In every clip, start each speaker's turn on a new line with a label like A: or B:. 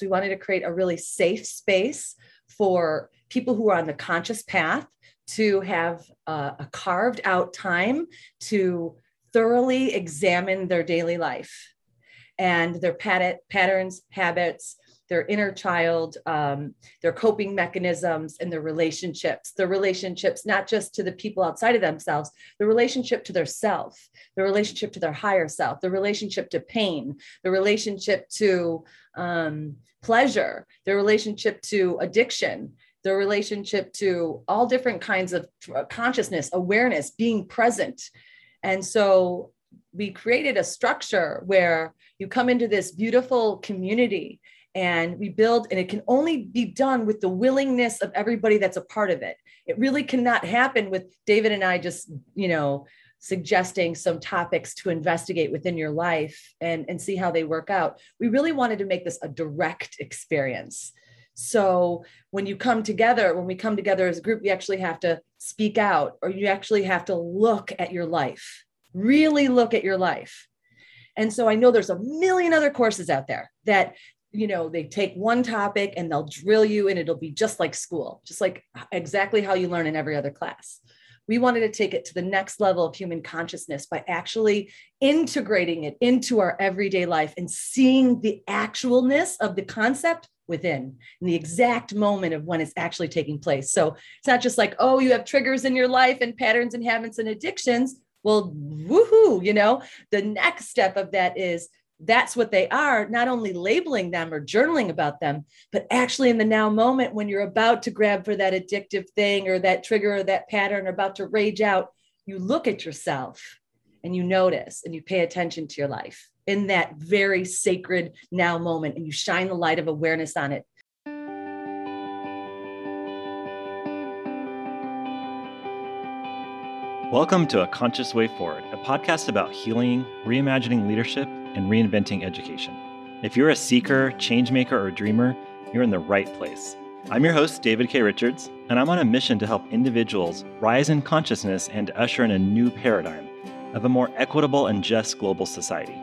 A: We wanted to create a really safe space for people who are on the conscious path to have uh, a carved out time to thoroughly examine their daily life and their pat- patterns, habits, their inner child, um, their coping mechanisms, and their relationships. Their relationships, not just to the people outside of themselves, the relationship to their self, the relationship to their higher self, the relationship to pain, the relationship to um, pleasure, the relationship to addiction, the relationship to all different kinds of consciousness, awareness, being present. And so we created a structure where you come into this beautiful community and we build and it can only be done with the willingness of everybody that's a part of it. It really cannot happen with david and i just you know suggesting some topics to investigate within your life and and see how they work out. We really wanted to make this a direct experience. So when you come together when we come together as a group we actually have to speak out or you actually have to look at your life really look at your life. And so I know there's a million other courses out there that you know they take one topic and they'll drill you and it'll be just like school just like exactly how you learn in every other class. We wanted to take it to the next level of human consciousness by actually integrating it into our everyday life and seeing the actualness of the concept within in the exact moment of when it's actually taking place. So it's not just like oh you have triggers in your life and patterns and habits and addictions. Well woohoo you know the next step of that is that's what they are, not only labeling them or journaling about them, but actually in the now moment when you're about to grab for that addictive thing or that trigger or that pattern or about to rage out, you look at yourself and you notice and you pay attention to your life in that very sacred now moment and you shine the light of awareness on it.
B: Welcome to A Conscious Way Forward, a podcast about healing, reimagining leadership, and reinventing education. If you're a seeker, changemaker, or dreamer, you're in the right place. I'm your host, David K. Richards, and I'm on a mission to help individuals rise in consciousness and usher in a new paradigm of a more equitable and just global society.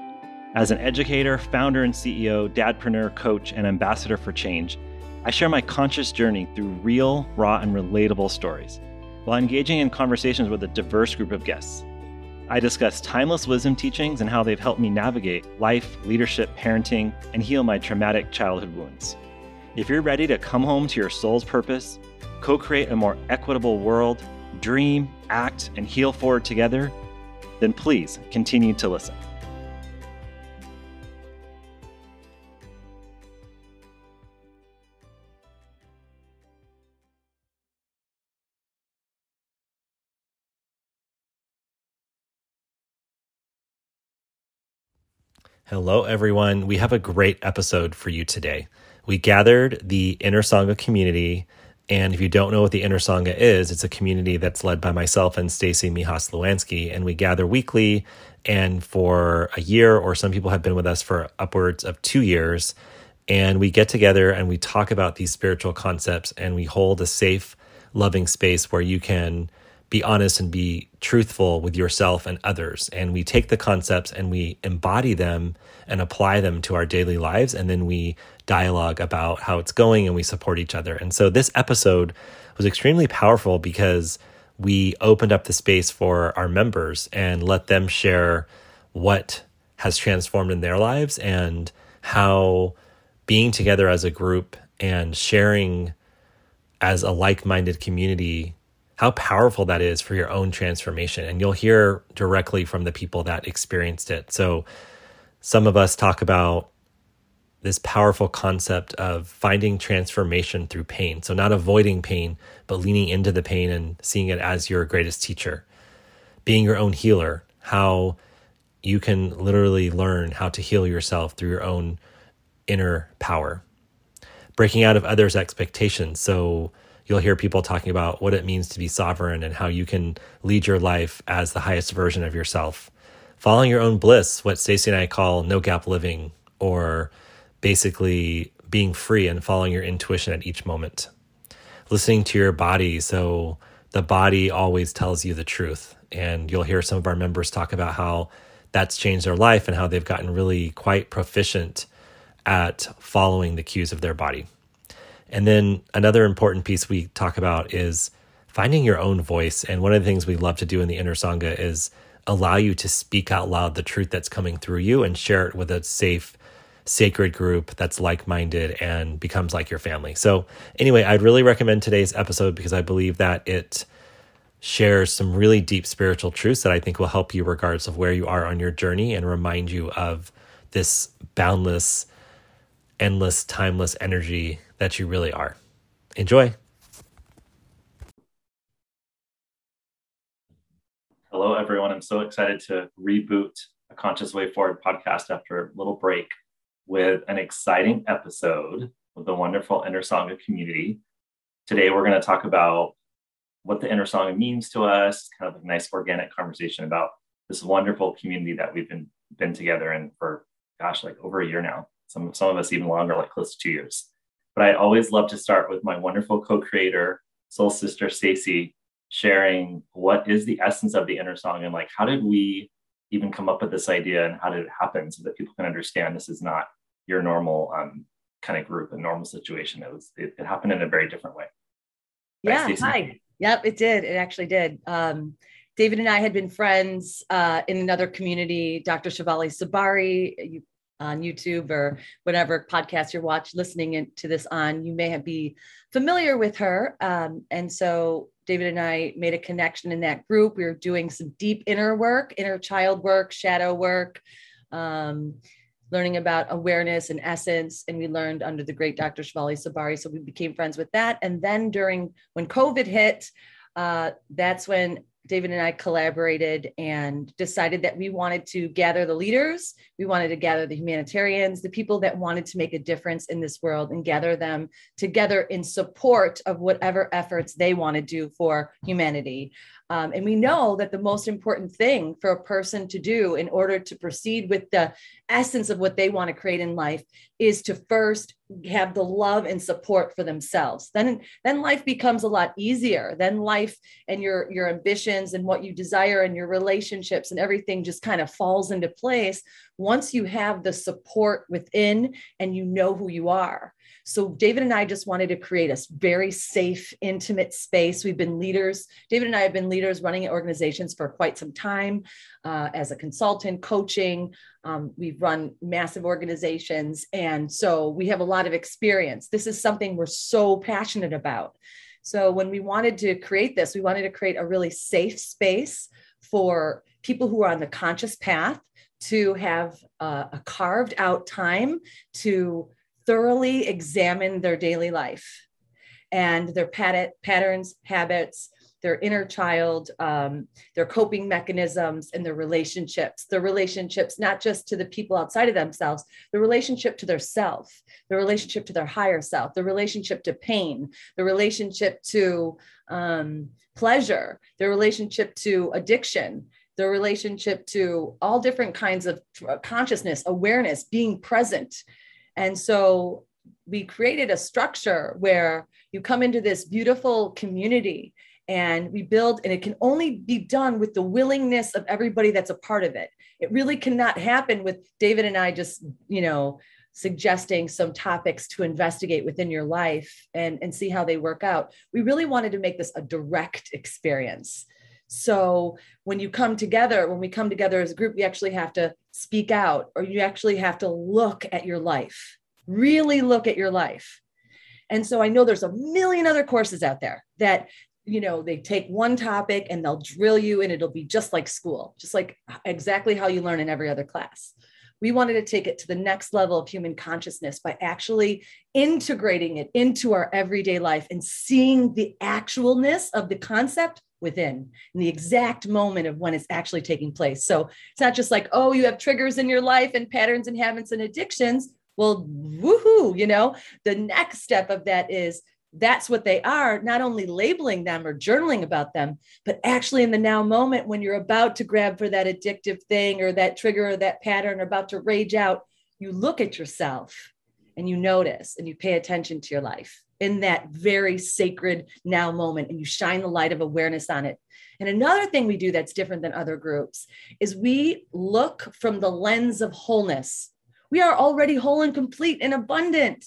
B: As an educator, founder and CEO, dadpreneur, coach, and ambassador for change, I share my conscious journey through real, raw, and relatable stories while engaging in conversations with a diverse group of guests I discuss timeless wisdom teachings and how they've helped me navigate life, leadership, parenting, and heal my traumatic childhood wounds. If you're ready to come home to your soul's purpose, co create a more equitable world, dream, act, and heal forward together, then please continue to listen. Hello, everyone. We have a great episode for you today. We gathered the Inner Sangha community. And if you don't know what the Inner Sangha is, it's a community that's led by myself and Staci Mehas-Lewanski. And we gather weekly. And for a year, or some people have been with us for upwards of two years. And we get together and we talk about these spiritual concepts and we hold a safe, loving space where you can be honest and be truthful with yourself and others. And we take the concepts and we embody them and apply them to our daily lives. And then we dialogue about how it's going and we support each other. And so this episode was extremely powerful because we opened up the space for our members and let them share what has transformed in their lives and how being together as a group and sharing as a like minded community how powerful that is for your own transformation. And you'll hear directly from the people that experienced it. So, some of us talk about this powerful concept of finding transformation through pain. So, not avoiding pain, but leaning into the pain and seeing it as your greatest teacher. Being your own healer, how you can literally learn how to heal yourself through your own inner power. Breaking out of others' expectations. So, you'll hear people talking about what it means to be sovereign and how you can lead your life as the highest version of yourself. Following your own bliss, what Staci and I call no gap living, or basically being free and following your intuition at each moment. Listening to your body. So the body always tells you the truth. And you'll hear some of our members talk about how that's changed their life and how they've gotten really quite proficient at following the cues of their body. And then another important piece we talk about is finding your own voice. And one of the things we love to do in the Inner Sangha is allow you to speak out loud the truth that's coming through you and share it with a safe, sacred group that's like minded and becomes like your family. So, anyway, I'd really recommend today's episode because I believe that it shares some really deep spiritual truths that I think will help you, regardless of where you are on your journey, and remind you of this boundless, endless, timeless energy that you really are. Enjoy.
C: Hello, everyone. I'm so excited to reboot a Conscious Way Forward podcast after a little break with an exciting episode with the wonderful Inner Sangha community. Today, we're going to talk about what the Inner Sangha means to us, kind of a nice organic conversation about this wonderful community that we've been been together in for gosh, like over a year now. Some some of us even longer, like close to two years. But I always love to start with my wonderful co-creator, soul sister Staci, sharing what is the essence of the inner Sangha and like how did we even come up with this idea and how did it happen so that people can understand this is not your normal um, kind of group, a normal situation. It was it, it happened in a very different way.
A: Yeah. hi. Yep, it did. It actually did. Um, David and I had been friends uh, in another community. Dr. Shefali Tsabary, you on YouTube or whatever podcast you're watching, listening to this on, you may have be familiar with her. Um, and so David and I made a connection in that group. We were doing some deep inner work, inner child work, shadow work, um, learning about awareness and essence. And we learned under the great Dr. Shefali Tsabary. So we became friends with that. And then during when COVID hit, uh, that's when David and I collaborated and decided that we wanted to gather the leaders, we wanted to gather the humanitarians, the people that wanted to make a difference in this world and gather them together in support of whatever efforts they want to do for humanity. Um, and we know that the most important thing for a person to do in order to proceed with the essence of what they want to create in life is to first have the love and support for themselves. Then, then life becomes a lot easier. Then life and your your ambitions and what you desire and your relationships and everything just kind of falls into place once you have the support within and you know who you are. So David and I just wanted to create a very safe, intimate space. We've been leaders. David and I have been leaders running organizations for quite some time uh, as a consultant, coaching. Um, we've run massive organizations. And so we have a lot of experience. This is something we're so passionate about. So when we wanted to create this, we wanted to create a really safe space for people who are on the conscious path to have uh, a carved out time to thoroughly examine their daily life and their pat- patterns, habits, their inner child, um, their coping mechanisms, and their relationships. Their relationships, not just to the people outside of themselves, the relationship to their self, the relationship to their higher self, the relationship to pain, the relationship to um, pleasure, the relationship to addiction, the relationship to all different kinds of consciousness, awareness, being present and so we created a structure where you come into this beautiful community and we build, and it can only be done with the willingness of everybody that's a part of it. It really cannot happen with David and I just, you know, suggesting some topics to investigate within your life and, and see how they work out. We really wanted to make this a direct experience. So when you come together, when we come together as a group, you actually have to speak out or you actually have to look at your life, really look at your life. And so I know there's a million other courses out there that you know they take one topic and they'll drill you and it'll be just like school just like exactly how you learn in every other class we wanted to take it to the next level of human consciousness by actually integrating it into our everyday life and seeing the actualness of the concept within in the exact moment of when it's actually taking place. So it's not just like, oh, you have triggers in your life and patterns and habits and addictions. Well, woohoo, you know, the next step of that is that's what they are, not only labeling them or journaling about them, but actually in the now moment when you're about to grab for that addictive thing or that trigger or that pattern or about to rage out, you look at yourself and you notice and you pay attention to your life in that very sacred now moment and you shine the light of awareness on it. And another thing we do that's different than other groups is we look from the lens of wholeness. We are already whole and complete and abundant.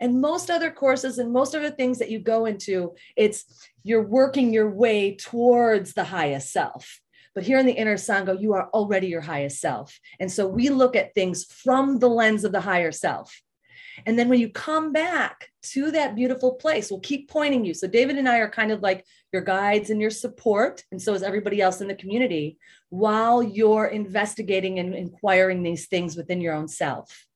A: And most other courses and most other things that you go into, it's you're working your way towards the highest self. But here in the inner Sangha, you are already your highest self. And so we look at things from the lens of the higher self. And then when you come back to that beautiful place, we'll keep pointing you. So David and I are kind of like your guides and your support. And so is everybody else in the community while you're investigating and inquiring these things within your own self.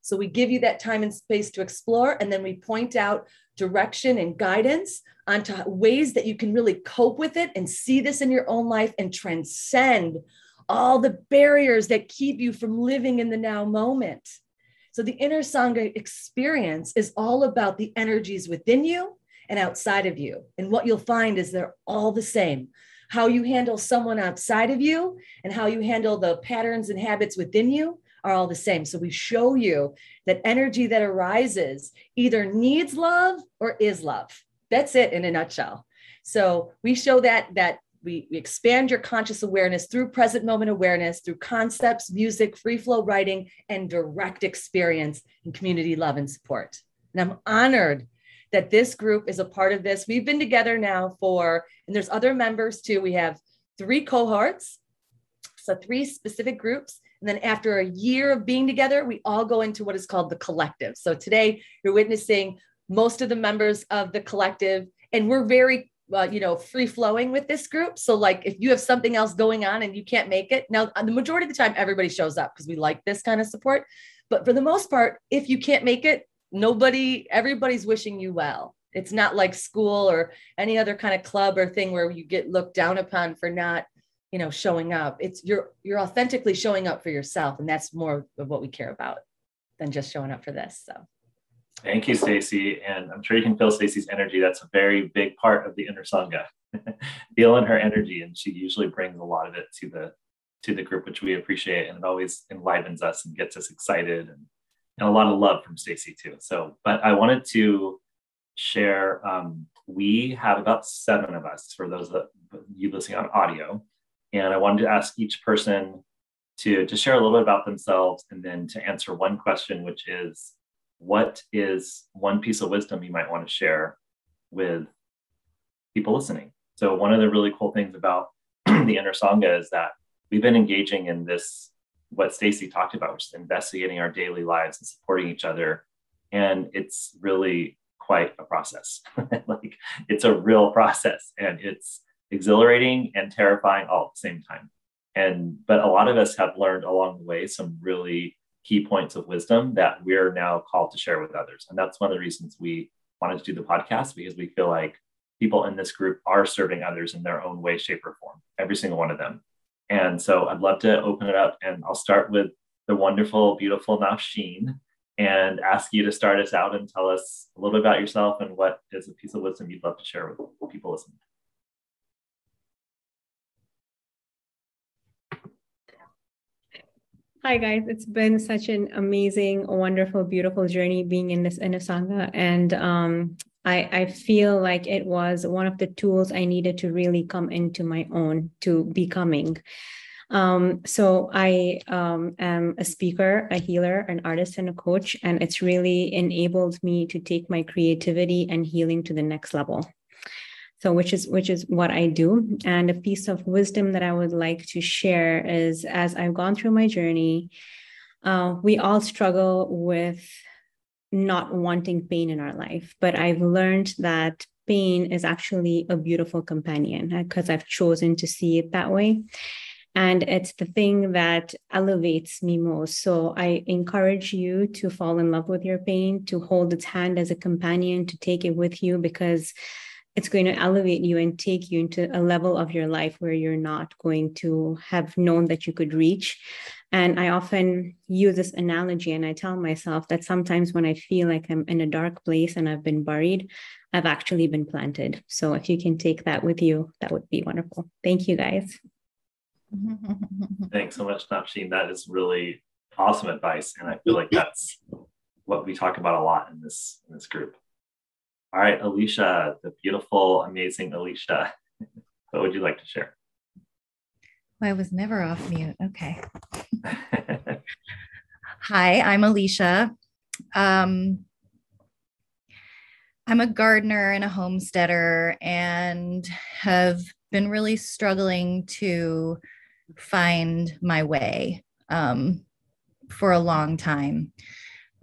A: So we give you that time and space to explore, and then we point out direction and guidance onto ways that you can really cope with it and see this in your own life and transcend all the barriers that keep you from living in the now moment. So the inner Sangha experience is all about the energies within you and outside of you. And what you'll find is they're all the same. How you handle someone outside of you and how you handle the patterns and habits within you are all the same. So we show you that energy that arises either needs love or is love. That's it in a nutshell. So we show that that we, we expand your conscious awareness through present moment awareness, through concepts, music, free flow writing, and direct experience in community love and support. And I'm honored that this group is a part of this. We've been together now for, and there's other members too. We have three cohorts, so three specific groups. And then after a year of being together, we all go into what is called the collective. So today you're witnessing most of the members of the collective, and we're very uh, you know, free flowing with this group. So, like, if you have something else going on and you can't make it, now the majority of the time, everybody shows up because we like this kind of support. But for the most part, if you can't make it, nobody, everybody's wishing you well. It's not like school or any other kind of club or thing where you get looked down upon for not, you know, showing up. It's you're you're authentically showing up for yourself, and that's more of what we care about than just showing up for this. So.
C: Thank you, Staci. And I'm sure you can feel Staci's energy. That's a very big part of the inner sangha. Feeling her energy, and she usually brings a lot of it to the to the group, which we appreciate, and it always enlivens us and gets us excited, and, and a lot of love from Staci too. So, but I wanted to share. Um, we have about seven of us for those that you listening on audio, and I wanted to ask each person to to share a little bit about themselves, and then to answer one question, which is what is one piece of wisdom you might want to share with people listening? So, one of the really cool things about the inner Sangha is that we've been engaging in this, what Staci talked about, which is investigating our daily lives and supporting each other. And it's really quite a process. like, it's a real process and it's exhilarating and terrifying all at the same time. And, but a lot of us have learned along the way some really key points of wisdom that we're now called to share with others. And that's one of the reasons we wanted to do the podcast because we feel like people in this group are serving others in their own way, shape, or form, every single one of them. And so I'd love to open it up and I'll start with the wonderful, beautiful Nafsheen and ask you to start us out and tell us a little bit about yourself and what is a piece of wisdom you'd love to share with people listening.
D: Hi guys, it's been such an amazing, wonderful, beautiful journey being in this inner sangha, and um, I I feel like it was one of the tools I needed to really come into my own to becoming. Um, so I um, am a speaker, a healer, an artist, and a coach, and it's really enabled me to take my creativity and healing to the next level so which is which is what i do and a piece of wisdom that i would like to share is as i've gone through my journey uh, we all struggle with not wanting pain in our life but i've learned that pain is actually a beautiful companion because uh, i've chosen to see it that way and it's the thing that elevates me most. So I encourage you to fall in love with your pain, to hold its hand as a companion, to take it with you because it's going to elevate you and take you into a level of your life where you're not going to have known that you could reach. And I often use this analogy and I tell myself that sometimes when I feel like I'm in a dark place and I've been buried, I've actually been planted. So if you can take that with you, that would be wonderful. Thank you guys.
C: Thanks so much, Nafsheen. That is really awesome advice. And I feel like that's what we talk about a lot in this in this group. All right, Alicia, the beautiful, amazing Alicia, what would you like to share?
E: I was never off mute. Okay. Hi, I'm Alicia. Um, I'm a gardener and a homesteader and have been really struggling to find my way um, for a long time.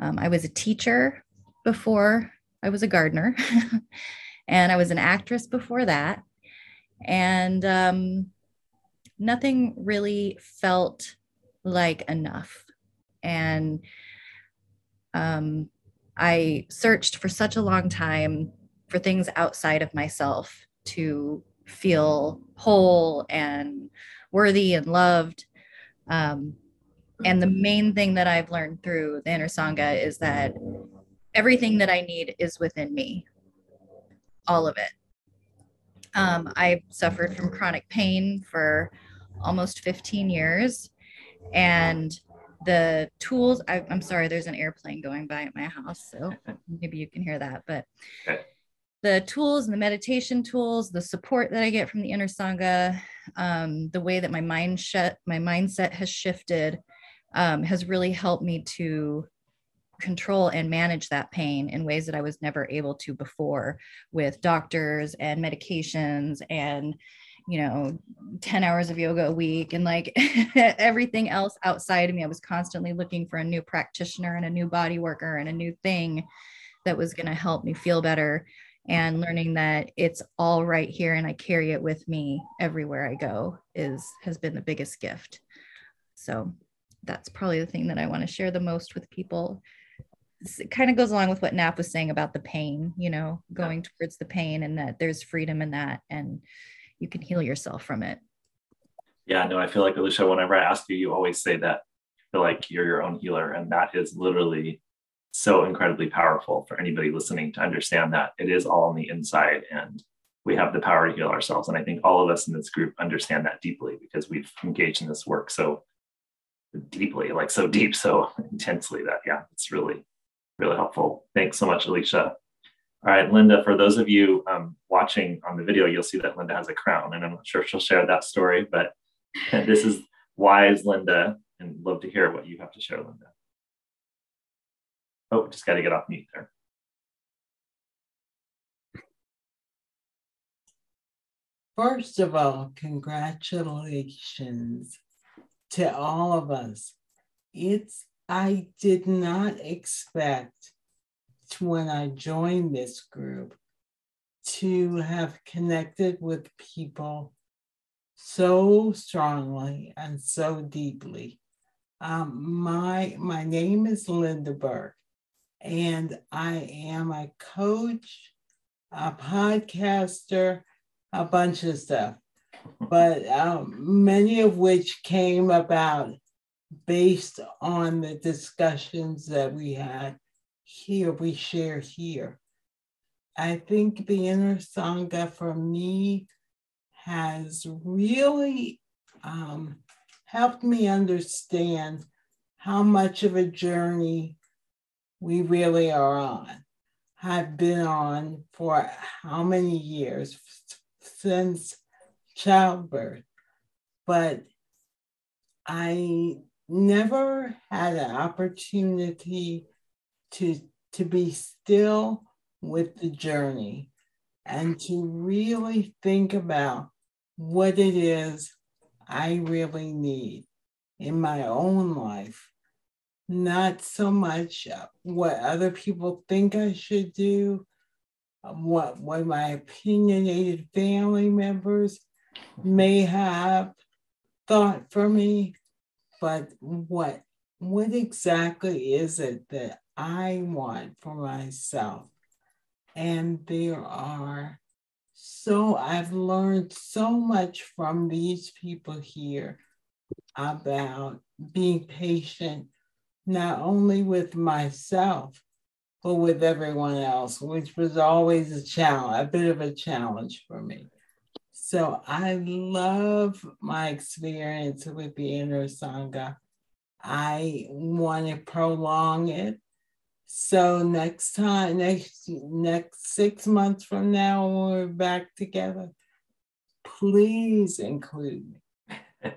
E: Um, I was a teacher before I was a gardener, and I was an actress before that. And um, nothing really felt like enough. And um, I searched for such a long time for things outside of myself to feel whole and worthy and loved. Um, and the main thing that I've learned through the inner Sangha is that everything that I need is within me, all of it. Um, I suffered from chronic pain for almost 15 years. And the tools, I, am sorry, there's an airplane going by at my house. So maybe you can hear that. But the tools and the meditation tools, the support that I get from the inner Sangha, um, the way that my mind shut, my mindset has shifted um, has really helped me to control and manage that pain in ways that I was never able to before with doctors and medications and you know 10 hours of yoga a week and like everything else outside of me i was constantly looking for a new practitioner and a new body worker and a new thing that was going to help me feel better and learning that it's all right here and i carry it with me everywhere i go is has been the biggest gift so that's probably the thing that I want to share the most with people. It kind of goes along with what Nap was saying about the pain, you know, going towards the pain and that there's freedom in that and you can heal yourself from it.
C: Yeah, no, I feel like Alicia, whenever I ask you, you always say that feel like you're your own healer. And that is literally so incredibly powerful for anybody listening to understand that it is all on the inside and we have the power to heal ourselves. And I think all of us in this group understand that deeply because we've engaged in this work so deeply, like so deep, so intensely that, yeah, it's really, really helpful. Thanks so much, Alicia. All right, Linda, for those of you um, watching on the video, you'll see that Linda has a crown, and I'm not sure she'll share that story, but this is wise Linda, and love to hear what you have to share, Linda. Oh, just got to get off mute there.
F: First of all, congratulations to all of us. It's, I did not expect when I joined this group to have connected with people so strongly and so deeply. Um, my my name is Linda Burke, and I am a coach, a podcaster, a bunch of stuff but um, many of which came about based on the discussions that we had here, we share here. I think the inner Sangha for me has really um, helped me understand how much of a journey we really are on. I've been on for how many years since childbirth, but I never had an opportunity to, to be still with the journey and to really think about what it is I really need in my own life. Not so much what other people think I should do, what, what my opinionated family members may have thought for me, but what what exactly is it that I want for myself? And there are so I've learned so much from these people here about being patient, not only with myself, but with everyone else, which was always a challenge, a bit of a challenge for me. So I love my experience with the inner Sangha. I want to prolong it. So next time, next next six months from now, when we're back together, please include me.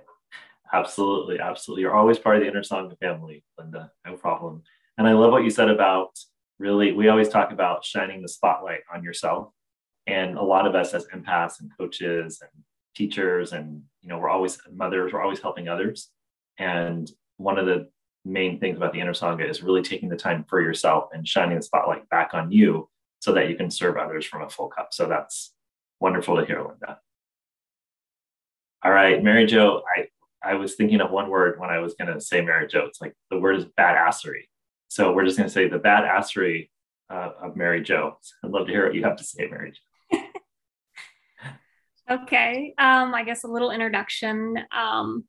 C: Absolutely, absolutely. You're always part of the Inner Sangha family, Linda. No problem. And I love what you said about really, we always talk about shining the spotlight on yourself. And a lot of us as empaths and coaches and teachers, and you know, we're always mothers, we're always helping others. And one of the main things about the Inner Sangha is really taking the time for yourself and shining the spotlight back on you so that you can serve others from a full cup. So that's wonderful to hear, Linda. All right, Mary Jo, I, I was thinking of one word when I was going to say Mary Jo. It's like the word is badassery. So we're just going to say the badassery uh, of Mary Jo. I'd love to hear what you have to say, Mary Jo.
G: Okay. Um, I guess a little introduction. Um,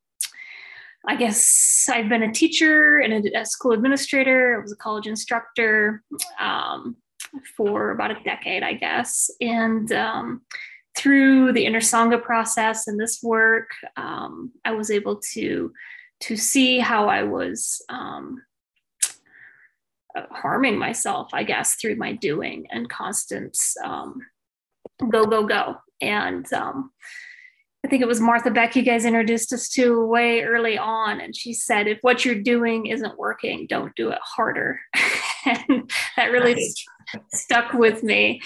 G: I guess I've been a teacher and a, a school administrator. I was a college instructor um, for about a decade, I guess. And um, through the inner sangha process and this work, um, I was able to to see how I was um, harming myself, I guess, through my doing and constant go go go. And um, I think it was Martha Beck you guys introduced us to way early on, and she said, "If what you're doing isn't working, don't do it harder." and that really right. stuck with me.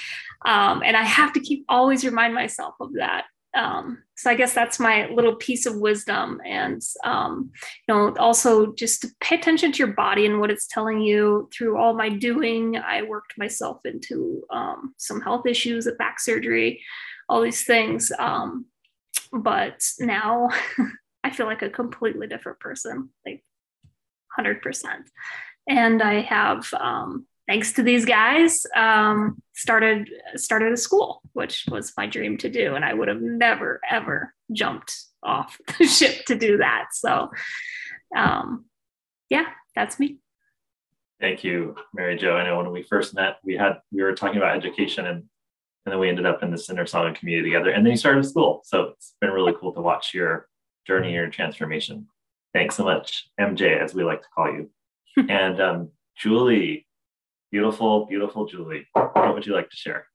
G: Um, and I have to keep always remind myself of that. Um, so I guess that's my little piece of wisdom. And, um, you know, also just to pay attention to your body and what it's telling you through all my doing. I worked myself into um, some health issues, a back surgery, all these things. Um, but now I feel like a completely different person, like 100%. And I have, um, thanks to these guys, um, started started a school, which was my dream to do, and I would have never ever jumped off the ship to do that. So, um, yeah, that's me.
C: Thank you, Mary Jo. I know when we first met, we had we were talking about education, and and then we ended up in this Inner Sangha community together, and then you started school. So it's been really cool to watch your journey, your transformation. Thanks so much, MJ, as we like to call you. and um, Julie, Beautiful, beautiful Julie. What would you like to share?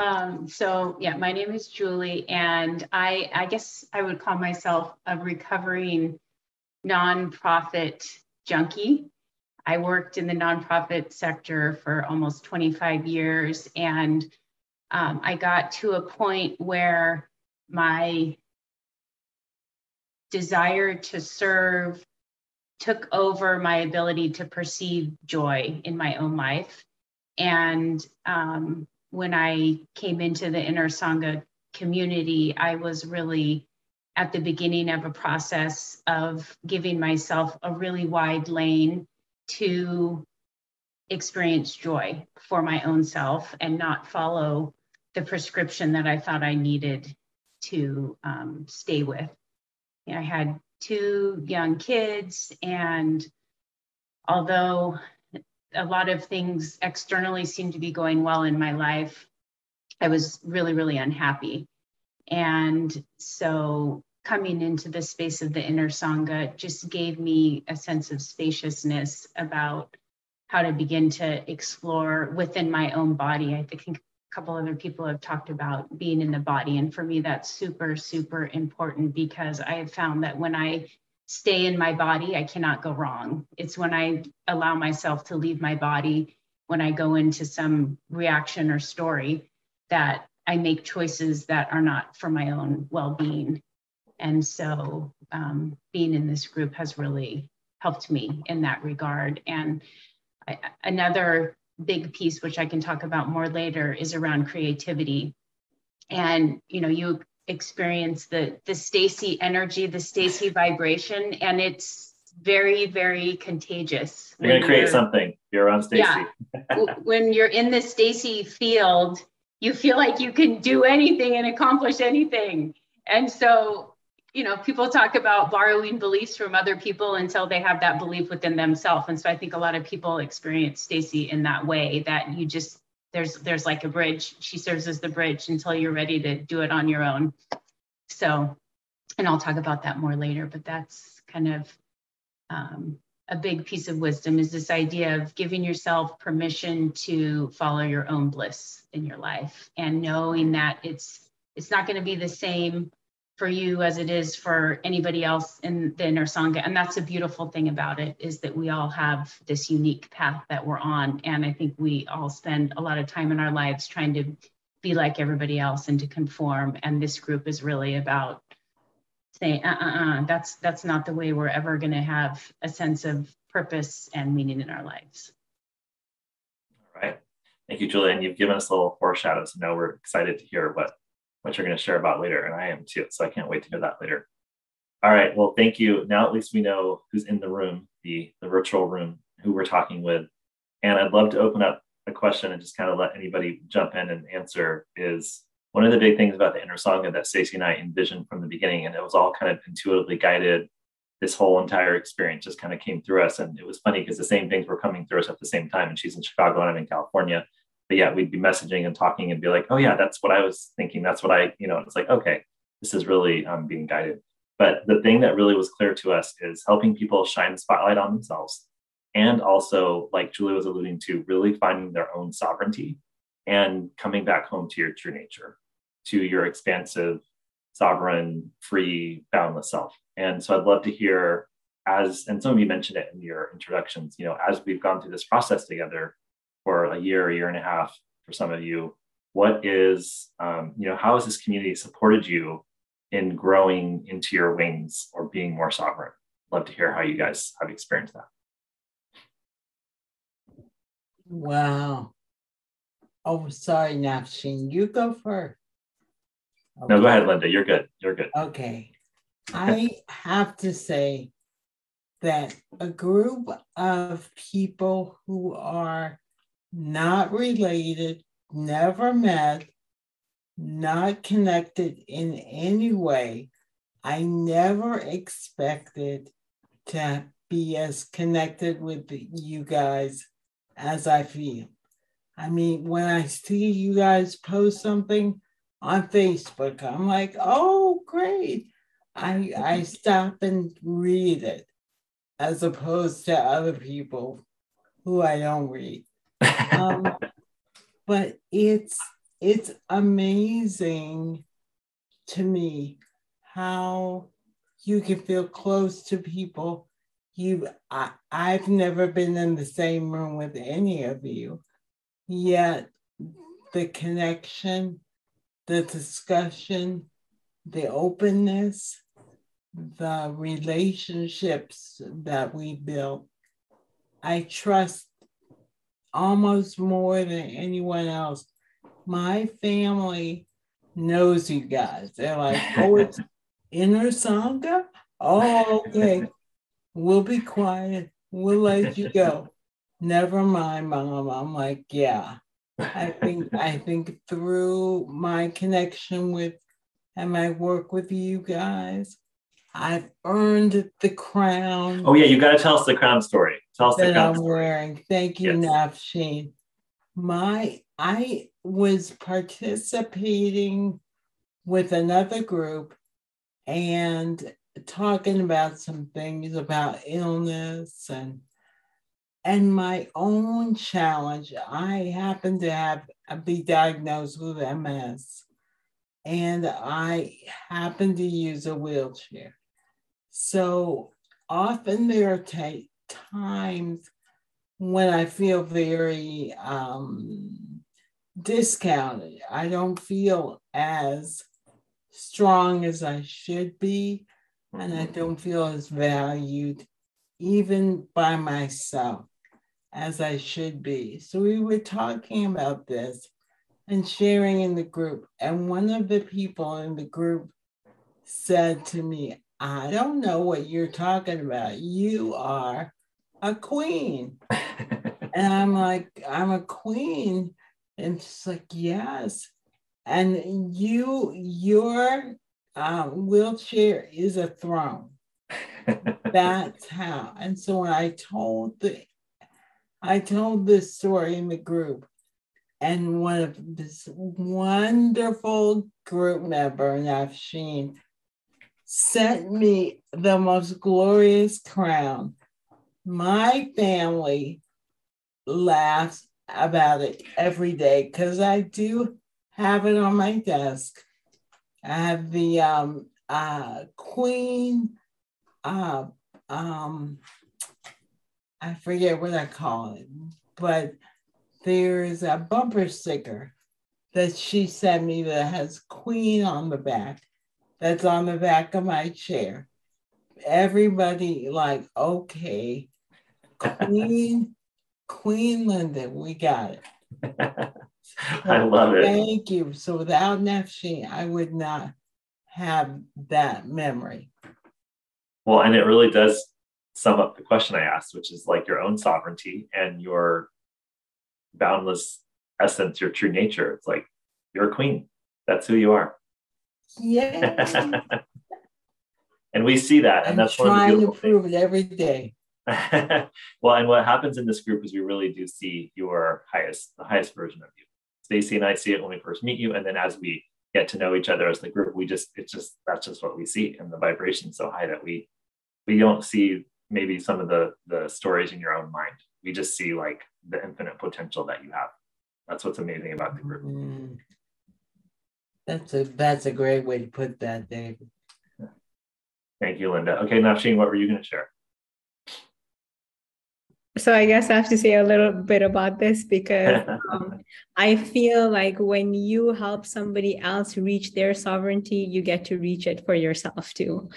H: Um, so yeah, my name is Julie, and I I guess I would call myself a recovering nonprofit junkie. I worked in the nonprofit sector for almost 25 years, and um, I got to a point where my desire to serve took over my ability to perceive joy in my own life. And um, when I came into the Inner Sangha community, I was really at the beginning of a process of giving myself a really wide lane to experience joy for my own self and not follow the prescription that I thought I needed to um, stay with. I had two young kids. And although a lot of things externally seemed to be going well in my life, I was really, really unhappy. And so coming into the space of the inner Sangha just gave me a sense of spaciousness about how to begin to explore within my own body. I think couple other people have talked about being in the body. And for me, that's super, super important because I have found that when I stay in my body, I cannot go wrong. It's when I allow myself to leave my body, when I go into some reaction or story, that I make choices that are not for my own well being. And so um, being in this group has really helped me in that regard. And I, another big piece, which I can talk about more later, is around creativity. And you know, you experience the the Staci energy, the Staci vibration, and it's very, very contagious.
C: You're gonna create something. You're on Staci. Yeah.
H: when you're in the Staci field, you feel like you can do anything and accomplish anything. And so you know, people talk about borrowing beliefs from other people until they have that belief within themselves. And so I think a lot of people experience Staci in that way that you just there's there's like a bridge. She serves as the bridge until you're ready to do it on your own. So, and I'll talk about that more later, but that's kind of um, a big piece of wisdom is this idea of giving yourself permission to follow your own bliss in your life and knowing that it's it's not going to be the same for you as it is for anybody else in the inner sangha and that's a beautiful thing about it is that we all have this unique path that we're on. And i think we all spend a lot of time in our lives trying to be like everybody else and to conform. And this group is really about saying uh, uh, uh that's that's not the way we're ever going to have a sense of purpose and meaning in our lives.
C: All right. Thank you julia. And you've given us a little foreshadow so now we're excited to hear what what you're going to share about later. And I am too. So I can't wait to hear that later. All right. Well, thank you. Now at least we know who's in the room, the, the virtual room, who we're talking with. And I'd love to open up a question and just kind of let anybody jump in and answer is one of the big things about the inner sangha that Staci and I envisioned from the beginning, and it was all kind of intuitively guided. This whole entire experience just kind of came through us. And it was funny because the same things were coming through us at the same time. And she's in Chicago and I'm in California but yeah, we'd be messaging and talking and be like, oh yeah, that's what I was thinking. That's what I, you know, it's like, okay, this is really um, being guided. But the thing that really was clear to us is helping people shine the spotlight on themselves. And also, like Julie was alluding to, really finding their own sovereignty and coming back home to your true nature, to your expansive, sovereign, free, boundless self. And so I'd love to hear as, and some of you mentioned it in your introductions, you know, as we've gone through this process together, for a year, a year and a half for some of you. What is, um, you know, how has this community supported you in growing into your wings or being more sovereign? Love to hear how you guys have experienced that.
F: Wow. Oh, sorry, Nafshin. You go first.
C: Okay. No, go ahead, Linda. You're good. You're good.
F: Okay. I have to say that a group of people who are not related, never met, not connected in any way. I never expected to be as connected with you guys as I feel. I mean, when I see you guys post something on Facebook, I'm like, oh, great. I, I mm-hmm. stop and read it as opposed to other people who I don't read um, but it's it's amazing to me how you can feel close to people you I, i've never been in the same room with any of you. Yet the connection the discussion the openness the relationships that we built i trust almost more than anyone else. My family knows you guys. They're like, oh, it's inner Sangha? Oh, okay. We'll be quiet. We'll let you go. Never mind, mom. I'm like, yeah. I think I think through my connection with and my work with you guys, I've earned the crown.
C: Oh yeah, you got to tell us the crown story. Tell
F: that I'm wearing. Thank you, yes. Nafshin. My I was participating with another group and talking about some things about illness and and my own challenge. I happen to have be diagnosed with MS, and I happen to use a wheelchair. So often there are t- times when I feel very um, discounted. I don't feel as strong as I should be, and I don't feel as valued even by myself as I should be. So we were talking about this and sharing in the group. And one of the people in the group said to me, I don't know what you're talking about. You are a queen. and I'm like, I'm a queen. And she's like, yes. And you, your um, wheelchair is a throne. That's how. And so when I told the, I told this story in the group, and one of this wonderful group member, Nafshin, sent me the most glorious crown. My family laughs about it every day because I do have it on my desk. I have the um, uh, Queen, uh, um, I forget what I call it, but there's a bumper sticker that she sent me that has Queen on the back. That's on the back of my chair. Everybody like, okay, Queen, Queen Linda, we got it.
C: I love it.
F: Thank you. So without Nafsheen, I would not have that memory.
C: Well, and it really does sum up the question I asked, which is like your own sovereignty and your boundless essence, your true nature. It's like you're a queen. That's who you are.
F: Yeah.
C: and we see that, and
F: I'm
C: that's one of the
F: trying to prove
C: things.
F: it every day.
C: well, and what happens in this group is we really do see your highest, the highest version of you. Staci and I see it when we first meet you, and then as we get to know each other as the group, we just it's just that's just what we see, and the vibration's so high that we we don't see maybe some of the the stories in your own mind. We just see like the infinite potential that you have. That's what's amazing about the group.
F: Mm. That's a that's a great way to put that, David.
C: Thank you, Linda. Okay, Nafsheen, what were you going to share?
D: So I guess I have to say a little bit about this because um, I feel like when you help somebody else reach their sovereignty, you get to reach it for yourself too.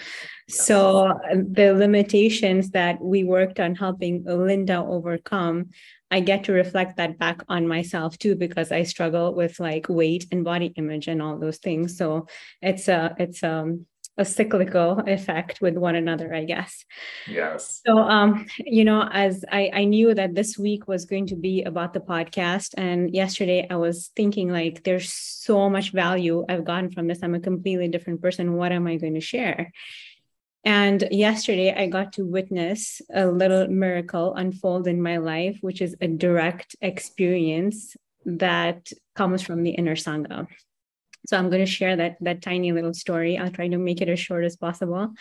D: So uh, the limitations that we worked on helping Linda overcome, I get to reflect that back on myself too because I struggle with like weight and body image and all those things. So it's a it's um a cyclical effect with one another, I guess.
C: Yes.
D: So, um, you know, as I, I knew that this week was going to be about the podcast, and yesterday I was thinking, like, there's so much value I've gotten from this. I'm a completely different person. What am I going to share? And yesterday I got to witness a little miracle unfold in my life, which is a direct experience that comes from the inner Sangha. So I'm going to share that that tiny little story. I'll try to make it as short as possible.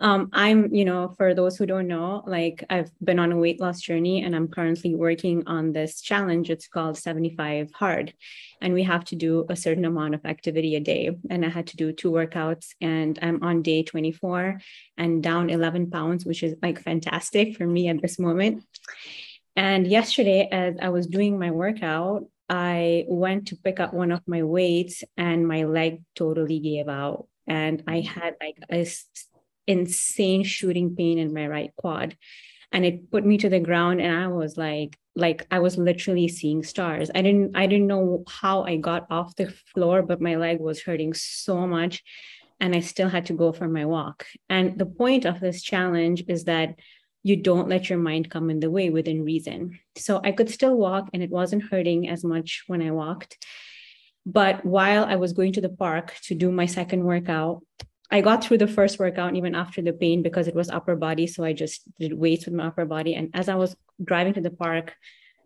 D: Um, I'm, you know, for those who don't know, like I've been on a weight loss journey and I'm currently working on this challenge. It's called 75 Hard. And we have to do a certain amount of activity a day. And I had to do two workouts and I'm on day 24 and down 11 pounds, which is like fantastic for me at this moment. And yesterday, as I was doing my workout, I went to pick up one of my weights and my leg totally gave out. And I mm. had like a insane shooting pain in my right quad. And it put me to the ground and I was like, like I was literally seeing stars. I didn't I didn't know how I got off the floor, but my leg was hurting so much. And I still had to go for my walk. And the point of this challenge is that you don't let your mind come in the way within reason. So I could still walk and it wasn't hurting as much when I walked. But while I was going to the park to do my second workout, I got through the first workout even after the pain because it was upper body. So I just did weights with my upper body. And as I was driving to the park,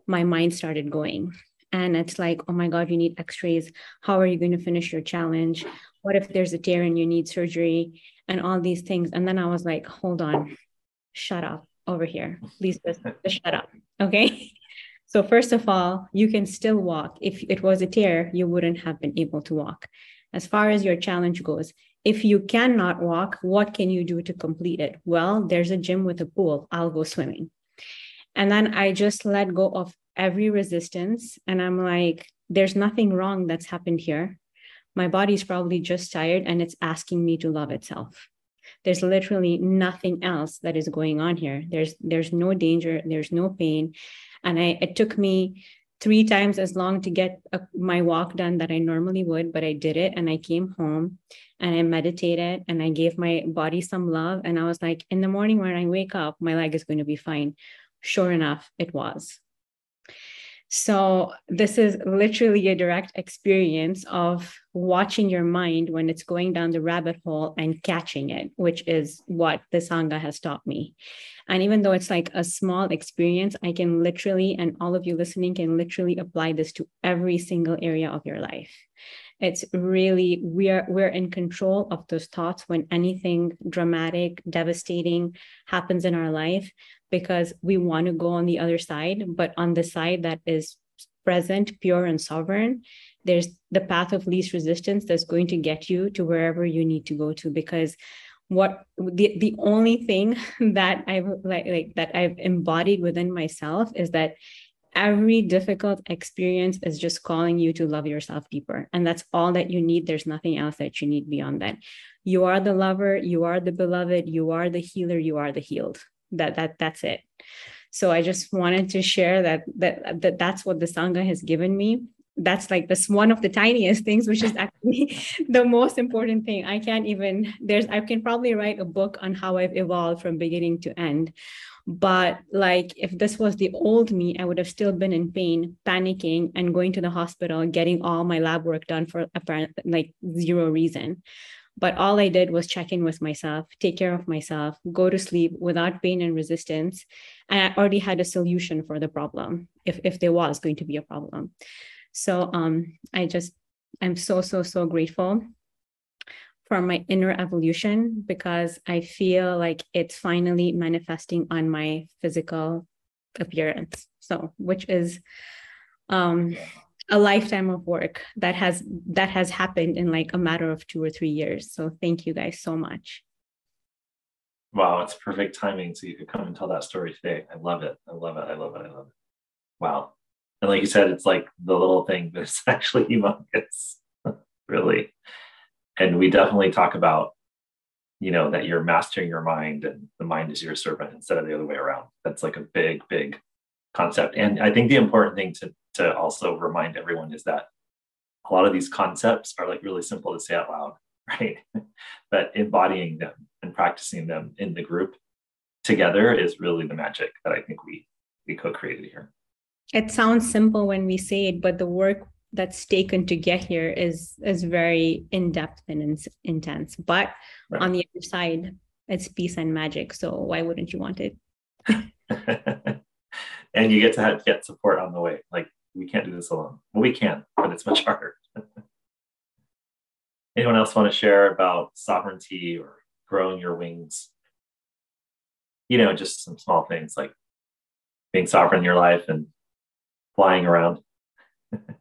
D: my mind started going. And it's like, oh my God, you need x rays. How are you going to finish your challenge? What if there's a tear and you need surgery and all these things? And then I was like, hold on, shut up over here. Please just, shut up. Okay. So, first of all, you can still walk. If it was a tear, you wouldn't have been able to walk. As far as your challenge goes, if you cannot walk, what can you do to complete it? Well, there's a gym with a pool. I'll go swimming. And then I just let go of every resistance. And I'm like, there's nothing wrong that's happened here. My body's probably just tired and it's asking me to love itself there's literally nothing else that is going on here there's there's no danger there's no pain and I, it took me three times as long to get a, my walk done that I normally would, but I did it and I came home and I meditated and I gave my body some love. And I was like, in the morning when I wake up, my leg is going to be fine. Sure enough, it was. So, this is literally a direct experience of watching your mind when it's going down the rabbit hole and catching it, which is what the Sangha has taught me. And even though it's like a small experience, I can literally, and all of you listening can literally apply this to every single area of your life. It's really we're we're in control of those thoughts when anything dramatic, devastating happens in our life because we want to go on the other side, but on the side that is present, pure, and sovereign, there's the path of least resistance that's going to get you to wherever you need to go to because what the, the only thing that i've like, like that i've embodied within myself is that every difficult experience is just calling you to love yourself deeper and that's all that you need. There's nothing else that you need beyond that. You are the lover you are the beloved you are the healer you are the healed. That that that's it. So i just wanted to share that that, that that's what the sangha has given me. That's like this one of the tiniest things which is actually the most important thing. I can't even there's i can probably write a book on how i've evolved from beginning to end but like if this was the old me i would have still been in pain panicking and going to the hospital getting all my lab work done for apparent like zero reason. But all i did was check in with myself take care of myself go to sleep without pain and resistance and i already had a solution for the problem if if there was going to be a problem. So um, I just, I'm so, so, so grateful for my inner evolution because I feel like it's finally manifesting on my physical appearance. So, which is um, a lifetime of work that has that has happened in like a matter of two or three years. So, thank you guys so much.
C: Wow, it's perfect timing. So you could come and tell that story today. I love it. I love it. I love it. I love it. Wow and like you said it's like the little thing but it's actually humongous really and we definitely talk about you know that you're mastering your mind and the mind is your servant instead of the other way around. That's like a big big concept. And i think the important thing to to also remind everyone is that a lot of these concepts are like really simple to say out loud right? But embodying them and practicing them in the group together is really the magic that i think we we co-created here.
D: It sounds simple when we say it but the work that's taken to get here is is very in-depth and in, intense. But right. on the other side it's peace and magic. So why wouldn't you want it?
C: And you get to have, get support on the way. Like we can't do this alone. Well we can but it's much harder. Anyone else want to share about sovereignty or growing your wings? You know just some small things like being sovereign in your life and flying around.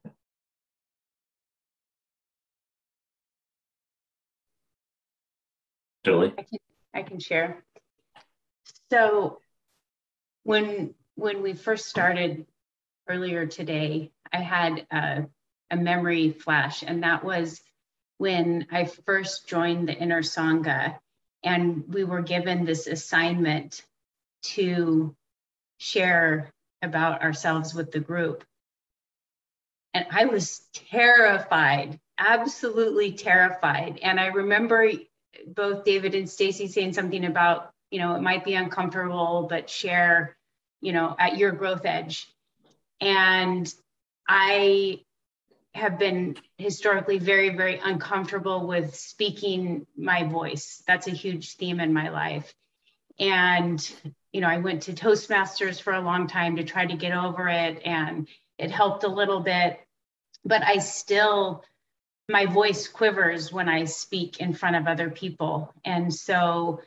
H: I can, I can share. So when when we first started earlier today, I had a, a memory flash, and that was when I first joined the Inner Sangha, and we were given this assignment to share about ourselves with the group. And I was terrified, absolutely terrified. And I remember both David and Staci saying something about, you know, it might be uncomfortable, but share, you know, at your growth edge. And I have been historically very, very uncomfortable with speaking my voice. That's a huge theme in my life. And you know, I went to Toastmasters for a long time to try to get over it, and it helped a little bit. But I still, my voice quivers when I speak in front of other people. And so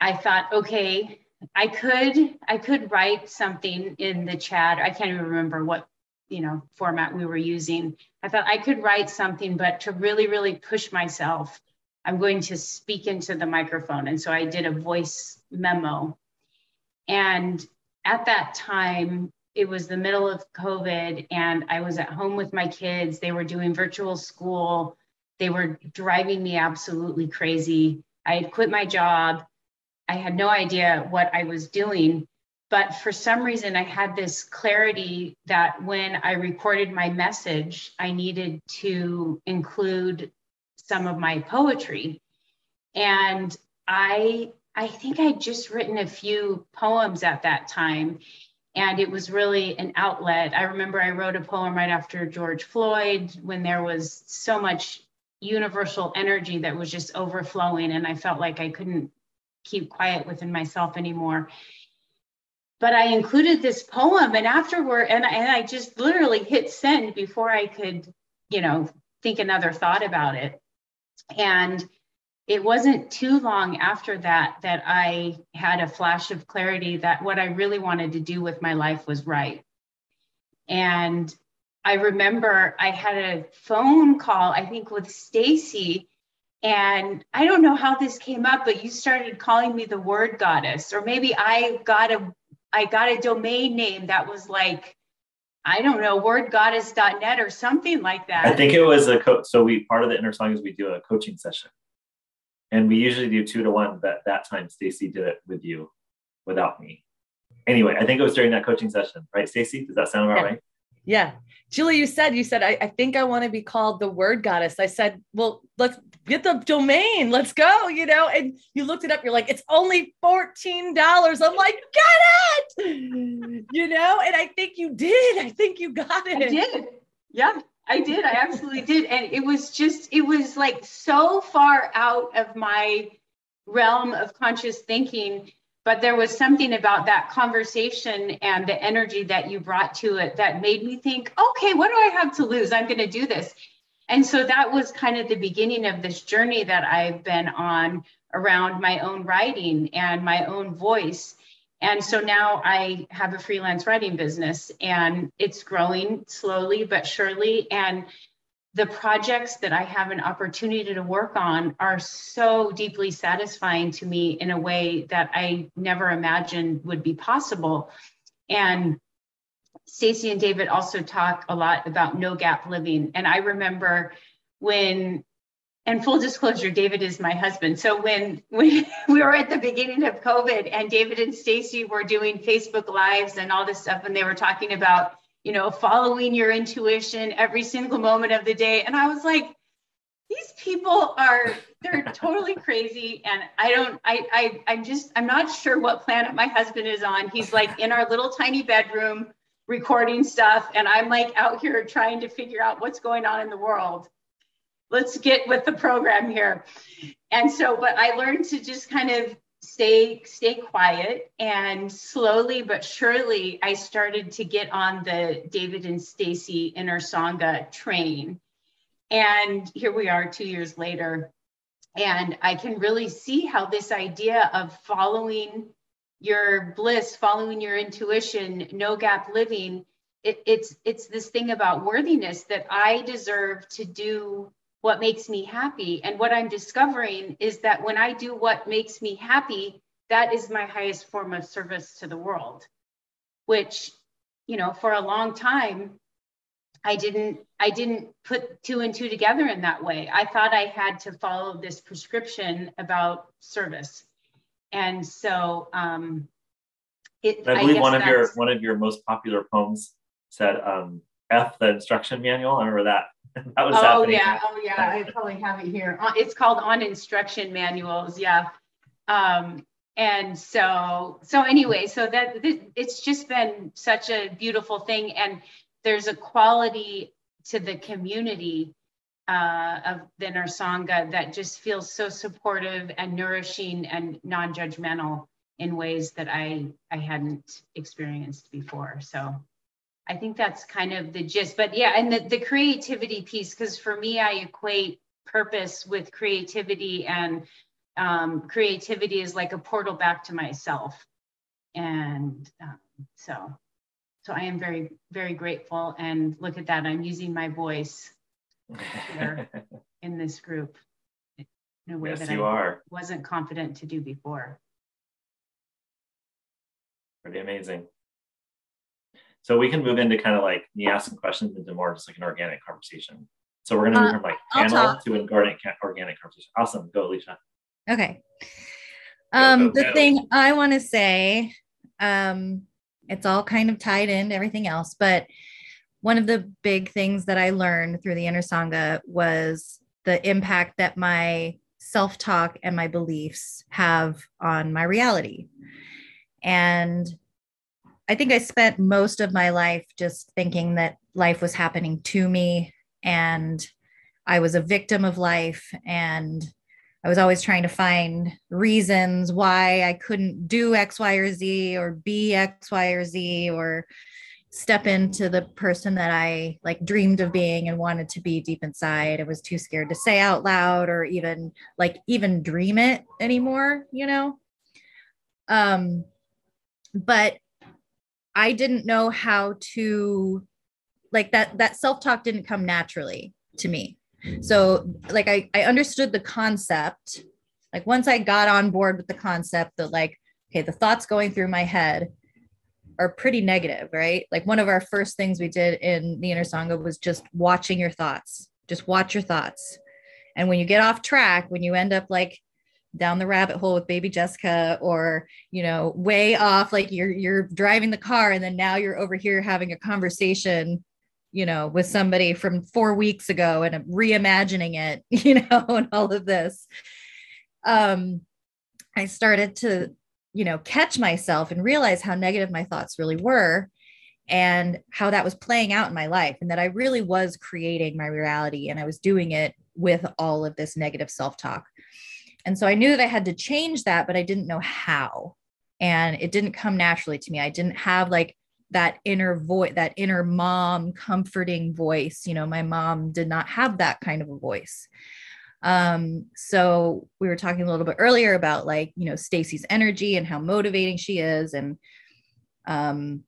H: I thought, okay, I could I could write something in the chat. I can't even remember what you know format we were using. I thought I could write something, but to really really push myself, I'm going to speak into the microphone. And so I did a voice memo and at that time, it was the middle of COVID, and I was at home with my kids. They were doing virtual school. They were driving me absolutely crazy. I had quit my job. I had no idea what I was doing. But for some reason, I had this clarity that when I recorded my message, I needed to include some of my poetry. And I I think I'd just written a few poems at that time. And it was really an outlet. I remember I wrote a poem right after George Floyd when there was so much universal energy that was just overflowing. And I felt like I couldn't keep quiet within myself anymore. But I included this poem, and afterward, and I, and I just literally hit send before I could, you know, think another thought about it. And it wasn't too long after that that I had a flash of clarity that what I really wanted to do with my life was right. And I remember I had a phone call, I think with Staci, and I don't know how this came up, but you started calling me the word goddess, or maybe I got a I got a domain name that was like, I don't know, wordgoddess.net or something like that.
C: I think it was a coach. So we part of the inner Sangha is we do a coaching session. And we usually do two to one, but that time Staci did it with you without me. Anyway, I think it was during that coaching session, right, Staci? Does that sound about
A: yeah.
C: right?
A: Yeah. Julie, you said, you said, I, I think I want to be called the word goddess. I said, well, let's get the domain. Let's go, you know, and you looked it up. You're like, it's only $14. I'm like, get it, you know, and I think you did. I think you got it.
H: I did. Yeah, I did. I absolutely did. And it was just, it was like so far out of my realm of conscious thinking but there was something about that conversation and the energy that you brought to it that made me think okay what do i have to lose i'm going to do this and so that was kind of the beginning of this journey that i've been on around my own writing and my own voice and so now i have a freelance writing business and it's growing slowly but surely and the projects that I have an opportunity to work on are so deeply satisfying to me in a way that I never imagined would be possible. And Staci and David also talk a lot about no gap living. And I remember when, and full disclosure, David is my husband. So when, when we were at the beginning of COVID and David and Staci were doing Facebook Lives and all this stuff, and they were talking about you know, following your intuition every single moment of the day. And I was like, these people are they're totally crazy and i don't I, I i'm just i'm not sure what planet my husband is on he's like in our little tiny bedroom recording stuff and i'm like out here trying to figure out what's going on in the world let's get with the program here. And so but i learned to just kind of stay stay quiet. And slowly but surely i started to get on the david and staci inner sangha train. And here we are two years later. And i can really see how this idea of following your bliss following your intuition no gap living it, it's it's this thing about worthiness that i deserve to do what makes me happy. And what I'm discovering is that when I do what makes me happy, that is my highest form of service to the world, which, you know, for a long time, I didn't I didn't put two and two together in that way. I thought I had to follow this prescription about service. And so um
C: it I believe I one of your one of your most popular poems said um F the instruction manual. I remember that. that was
H: oh
C: happening.
H: yeah, oh yeah. I probably have it here. Uh, it's called on instruction manuals. Yeah. Um, and so so anyway, so that it's just been such a beautiful thing, and there's a quality to the community uh, of the Inner Sangha that just feels so supportive and nourishing and non-judgmental in ways that I I hadn't experienced before. So I think that's kind of the gist. But yeah, and the, the creativity piece, because for me, I equate purpose with creativity, and um, creativity is like a portal back to myself. And um, so, so I am very, very grateful. And look at that, I'm using my voice here in this group in a way
C: yes,
H: that
C: you
H: I
C: are.
H: wasn't confident to do before.
C: Pretty amazing. So we can move into kind of like me asking questions into more just like an organic conversation. So we're going to move uh, from like panel to an organic, organic conversation. Awesome. Go, Alicia.
E: Okay. Um, go, go, the go. thing I want to say, um, it's all kind of tied in everything else, but one of the big things that I learned through the Inner Sangha was the impact that my self talk and my beliefs have on my reality. And I think I spent most of my life just thinking that life was happening to me and I was a victim of life and I was always trying to find reasons why I couldn't do X, Y, or Z or be X, Y, or Z or step into the person that I like dreamed of being and wanted to be deep inside. I was too scared to say out loud or even like even dream it anymore, you know? Um, but I didn't know how to like that that self-talk didn't come naturally to me. So like i i understood the concept. Like once i got on board with the concept that like okay the thoughts going through my head are pretty negative right? Like one of our first things we did in the inner sangha was just watching your thoughts. Just watch your thoughts. And when you get off track when you end up like down the rabbit hole with baby Jessica or you know way off like you're you're driving the car and then now you're over here having a conversation you know with somebody from 4 weeks ago and reimagining it you know and all of this. Um I started to you know catch myself and realize how negative my thoughts really were and how that was playing out in my life and that I really was creating my reality and I was doing it with all of this negative self-talk and so I knew that I had to change that, but I didn't know how. And it didn't come naturally to me. I didn't have like that inner voice, that inner mom comforting voice. You know, my mom did not have that kind of a voice. Um, so we were talking a little bit earlier about like, you know, Staci's energy and how motivating she is and um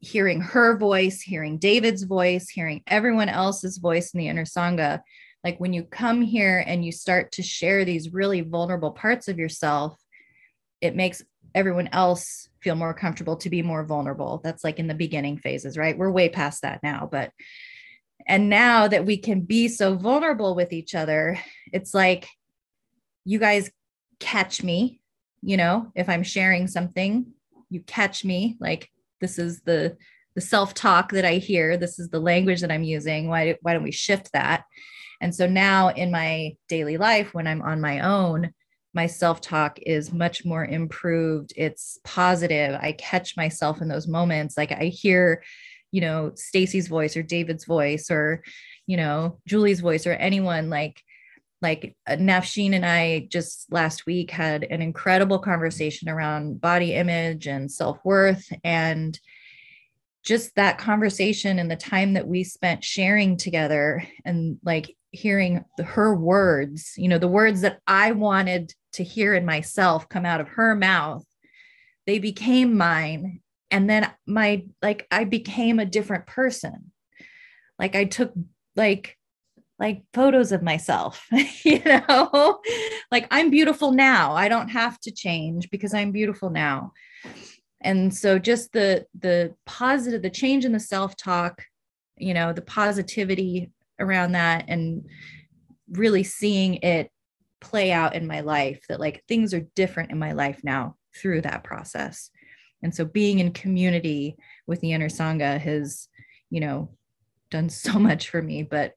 E: hearing her voice, hearing David's voice, hearing everyone else's voice in the inner Sangha like when you come here and you start to share these really vulnerable parts of yourself it makes everyone else feel more comfortable to be more vulnerable. That's like in the beginning phases right? We're way past that now but and now that we can be so vulnerable with each other it's like you guys catch me you know? If i'm sharing something you catch me like this is the the self talk that i hear this is the language that i'm using why why don't we shift that and so now in my daily life, when I'm on my own, my self talk is much more improved. It's positive. I catch myself in those moments. Like I hear, you know, Staci's voice or David's voice or, you know, Julie's voice or anyone like, like uh, Nafsheen and I just last week had an incredible conversation around body image and self worth. And just that conversation and the time that we spent sharing together and like hearing the, her words, you know, the words that I wanted to hear in myself come out of her mouth, they became mine. And then my, like, I became a different person. Like, I took, like, like photos of myself, you know, like I'm beautiful now. I don't have to change because I'm beautiful now. And so just the the positive, the change in the self-talk, you know, the positivity around that and really seeing it play out in my life that like things are different in my life now through that process. And so being in community with the inner sangha has, you know, done so much for me, but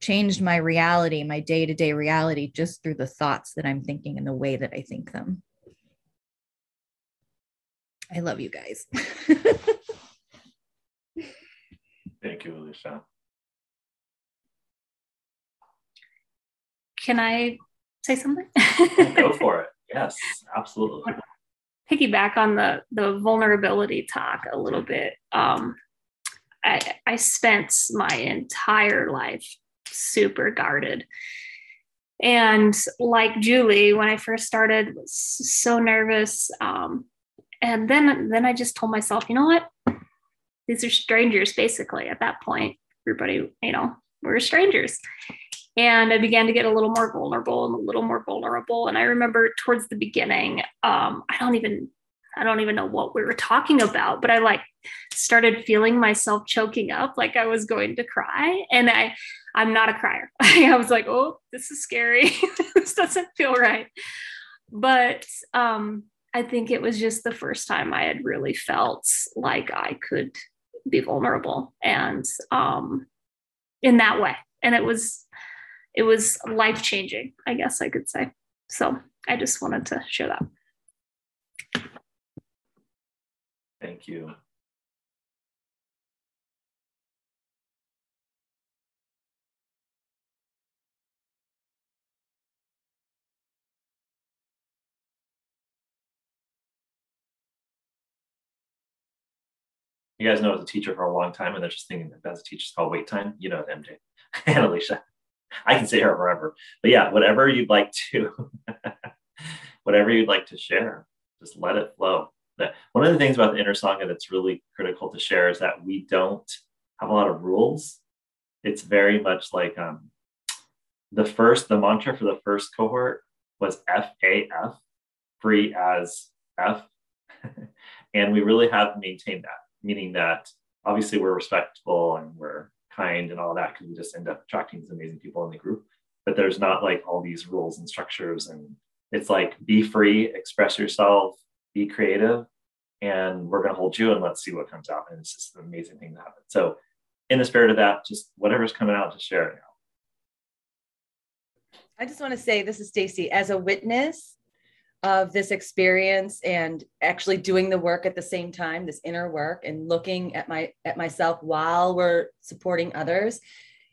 E: changed my reality, my day-to-day reality just through the thoughts that I'm thinking and the way that I think them. I love you guys.
C: Thank you, Alicia.
G: Can I say something?
C: Go for it. Yes, absolutely.
G: Piggyback on the the vulnerability talk a little bit. Um, I, I spent my entire life super guarded. And like Julie, when I first started, was so nervous. Um, and then then I just told myself, you know what? These are strangers, basically, at that point. Everybody, you know, we're strangers and I began to get a little more vulnerable and a little more vulnerable. And I remember towards the beginning, um, I don't even I don't even know what we were talking about, but I like started feeling myself choking up, like I was going to cry. And I I'm not a crier. I was like, oh, this is scary. this doesn't feel right. But um, I think it was just the first time I had really felt like I could be vulnerable and um, in that way. And it was it was life changing, I guess I could say. So I just wanted to share that.
C: Thank you. You guys know as a teacher for a long time, and they're just thinking that as a teacher, called wait time. You know MJ and Alicia. I can say her forever. But yeah, whatever you'd like to, whatever you'd like to share, just let it flow. One of the things about the inner sangha that's really critical to share is that we don't have a lot of rules. It's very much like um, the first, the mantra for the first cohort was FAF, free as F. and we really have maintained that, meaning that obviously we're respectful and we're kind and all that because we just end up attracting these amazing people in the group. But there's not like all these rules and structures. And it's like be free, express yourself, be creative, and we're going to hold you and let's see what comes out. And it's just an amazing thing to happen. So, in the spirit of that, just whatever's coming out, just share it now.
A: I just want to say this is Staci as a witness of this experience and actually doing the work at the same time this inner work and looking at my at myself while we're supporting others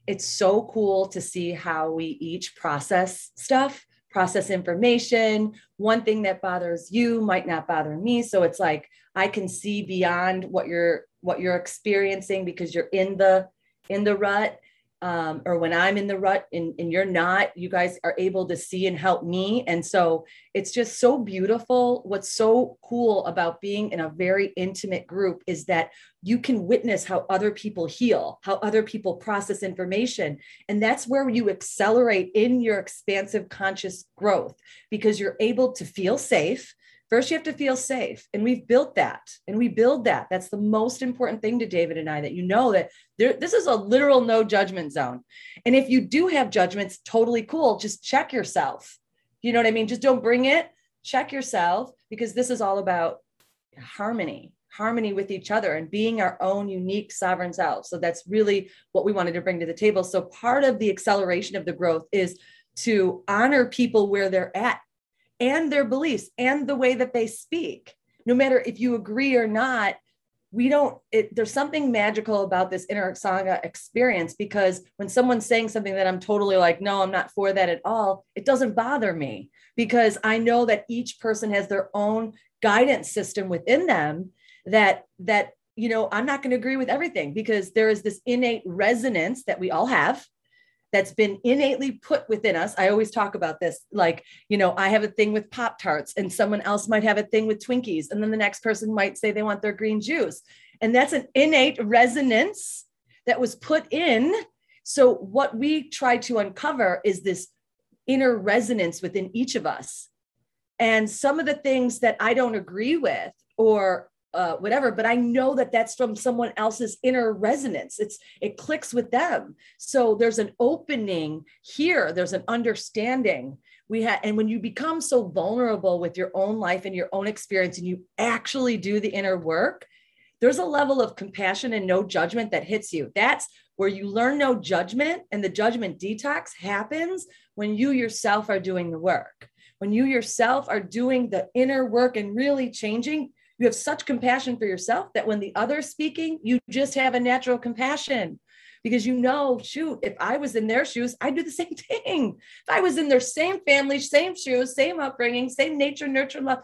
A: it's so cool to see how we each process stuff process information. One thing that bothers you might not bother me. So it's like i can see beyond what you're what you're experiencing because you're in the in the rut um, or when I'm in the rut and, and you're not, you guys are able to see and help me. And so it's just so beautiful. What's so cool about being in a very intimate group is that you can witness how other people heal, how other people process information. And that's where you accelerate in your expansive conscious growth because you're able to feel safe First, you have to feel safe. And we've built that and we build that. That's the most important thing to David and I that you know that there, this is a literal no judgment zone. And if you do have judgments, totally cool. Just check yourself. You know what I mean? Just don't bring it. Check yourself because this is all about harmony, harmony with each other and being our own unique sovereign selves. So that's really what we wanted to bring to the table. So part of the acceleration of the growth is to honor people where they're at and their beliefs and the way that they speak no matter if you agree or not we don't it, there's something magical about this inner sangha experience because when someone's saying something that i'm totally like no i'm not for that at all it doesn't bother me because i know that each person has their own guidance system within them that that you know i'm not going to agree with everything because there is this innate resonance that we all have that's been innately put within us. I always talk about this like, you know, I have a thing with Pop Tarts, and someone else might have a thing with Twinkies. And then the next person might say they want their green juice. And that's an innate resonance that was put in. So, what we try to uncover is this inner resonance within each of us. And some of the things that I don't agree with or uh, whatever but i know that that's from someone else's inner resonance. It's it clicks with them. So there's an opening here. There's an understanding. We have and when you become so vulnerable with your own life and your own experience and you actually do the inner work there's a level of compassion and no judgment that hits you. That's where you learn no judgment and the judgment detox happens when you yourself are doing the work. When you yourself are doing the inner work and really changing you have such compassion for yourself that when the other's speaking, you just have a natural compassion because you know, shoot, if I was in their shoes, I'd do the same thing. If I was in their same family, same shoes, same upbringing, same nature, nurture, love,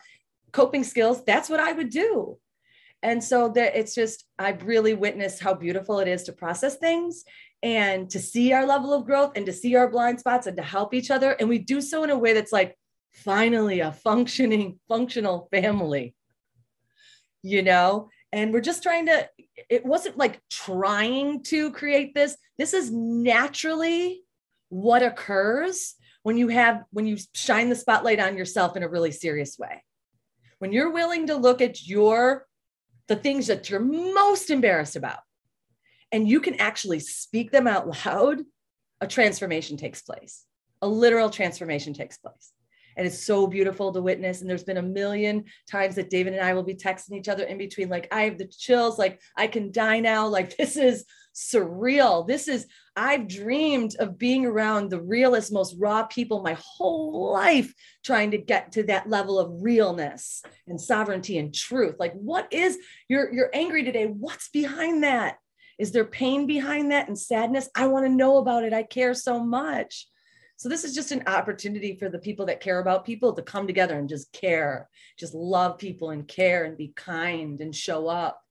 A: coping skills, that's what I would do. And so that it's just, I've really witnessed how beautiful it is to process things and to see our level of growth and to see our blind spots and to help each other. And we do so in a way that's like, finally, a functioning, functional family you know? And we're just trying to it wasn't like trying to create this. This is naturally what occurs when you have when you shine the spotlight on yourself in a really serious way. When you're willing to look at your the things that you're most embarrassed about and you can actually speak them out loud a transformation takes place. A literal transformation takes place and it's so beautiful to witness. And there's been a million times that david and i will be texting each other in between like i have the chills like i can die now. Like this is surreal. This is i've dreamed of being around the realest most raw people my whole life trying to get to that level of realness and sovereignty and truth. Like what is you're you're angry today. What's behind that? Is there pain behind that and sadness? I want to know about it. I care so much so this is just an opportunity for the people that care about people to come together and just care, just love people and care and be kind and show up.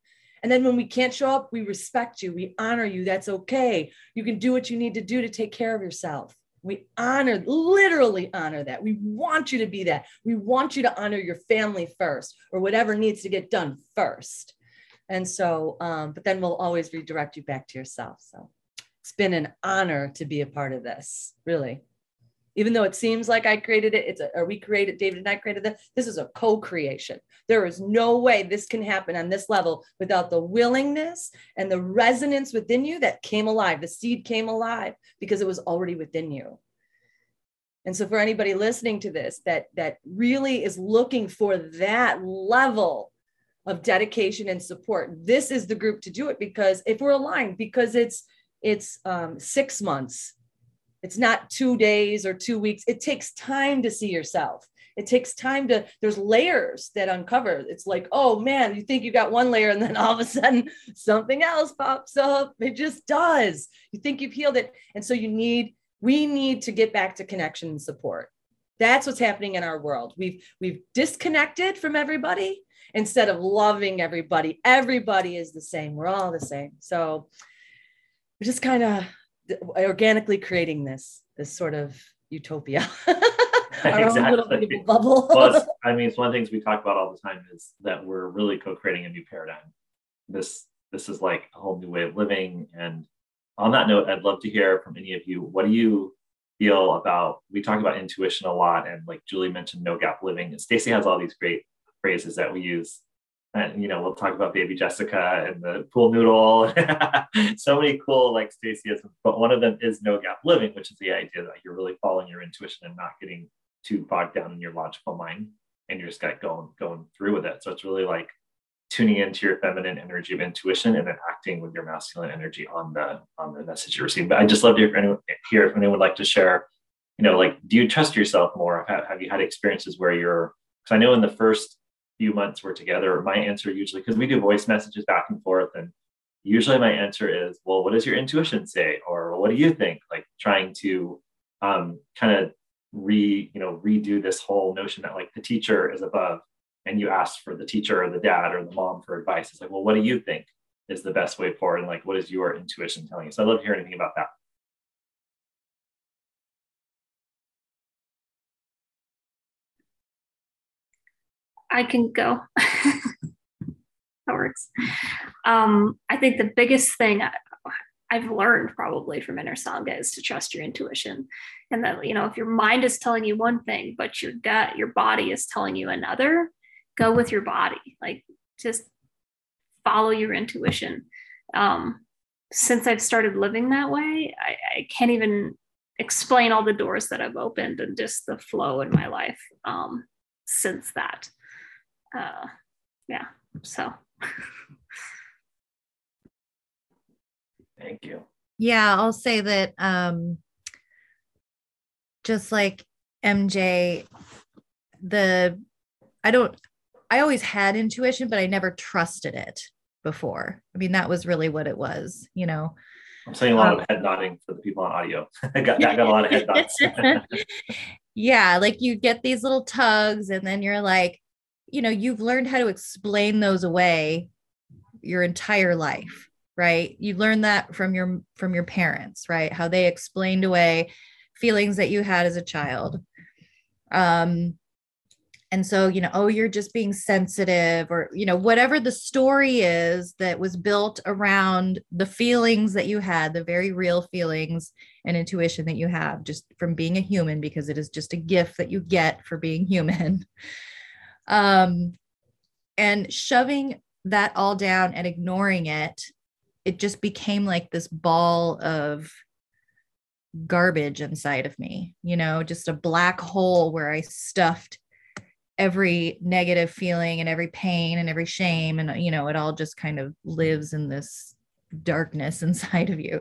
A: And then when we can't show up, we respect you, we honor you. That's okay. You can do what you need to do to take care of yourself. We honor, literally honor that. We want you to be that. We want you to honor your family first or whatever needs to get done first. And so, um, but then we'll always redirect you back to yourself. So it's been an honor to be a part of this, really. Even though it seems like I created it, it's a, or we created, David and I created it. This is a co-creation. There is no way this can happen on this level without the willingness and the resonance within you that came alive. The seed came alive because it was already within you. And so for anybody listening to this that that really is looking for that level of dedication and support, this is the group to do it because if we're aligned, because it's it's um, six months, it's not two days or two weeks. It takes time to see yourself. It takes time to, there's layers that uncover. It's like, oh man, you think you got one layer and then all of a sudden something else pops up. It just does. You think you've healed it. And so you need we need to get back to connection and support that's what's happening in our world we've we've disconnected from everybody instead of loving everybody everybody is the same we're all the same so we're just kind of organically creating this this sort of utopia our
C: exactly.
A: own little bubble
C: well, i mean it's one of the things we talk about all the time is that we're really co-creating a new paradigm this this is like a whole new way of living and on that note, I'd love to hear from any of you. What do you feel about? We talk about intuition a lot, and like Julie mentioned, no gap living. And staci has all these great phrases that we use. And you know, we'll talk about baby Jessica and the pool noodle. so many cool like Stacyisms, but one of them is no gap living, which is the idea that you're really following your intuition and not getting too bogged down in your logical mind, and you're just like going going through with it. So it's really like tuning into your feminine energy of intuition and then acting with your masculine energy on the on the message you're receiving. But I just love to hear if anyone, hear if anyone would like to share, you know, like do you trust yourself more? Have, have you had experiences where you're because I know in the first few months we're together, my answer usually because we do voice messages back and forth and usually my answer is, well, what does your intuition say? Or what do you think? Like trying to um, kind of re, you know, redo this whole notion that like the teacher is above and you ask for the teacher or the dad or the mom for advice. It's like, well, what do you think is the best way forward? And like, what is your intuition telling you? So I'd love to hear anything about that.
G: I can go. that works. Um, I think the biggest thing I've learned probably from Inner Sangha is to trust your intuition. And that, you know, if your mind is telling you one thing, but your gut, your body is telling you another, go with your body like just follow your intuition um, since i've started living that way I, I, can't even explain all the doors that i've opened and just the flow in my life um, since that uh, yeah so
C: thank you
E: yeah i'll say that um, just like mj the i don't I always had intuition, but I never trusted it before. I mean, that was really what it was, you know.
C: I'm saying a lot um, of head nodding for the people on audio. I got, I got a lot of head nods.
E: yeah, like you get these little tugs, and then you're like, you know, you've learned how to explain those away your entire life, right? You learn that from your from your parents, right? How they explained away feelings that you had as a child. Um, and so you know oh you're just being sensitive or you know whatever the story is that was built around the feelings that you had the very real feelings and intuition that you have just from being a human because it is just a gift that you get for being human um and shoving that all down and ignoring it it just became like this ball of garbage inside of me you know just a black hole where i stuffed every negative feeling and every pain and every shame. And you know it all just kind of lives in this darkness inside of you.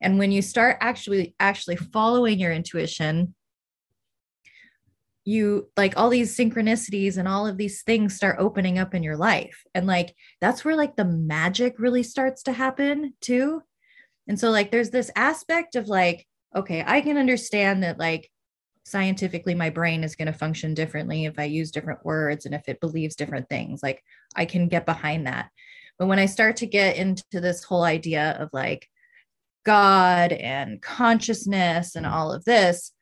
E: And when you start actually actually following your intuition you like all these synchronicities and all of these things start opening up in your life and like that's where like the magic really starts to happen too and so like there's this aspect of like okay i can understand that like scientifically my brain is going to function differently if I use different words and if it believes different things. Like I can get behind that. But when I start to get into this whole idea of like God and consciousness and all of this,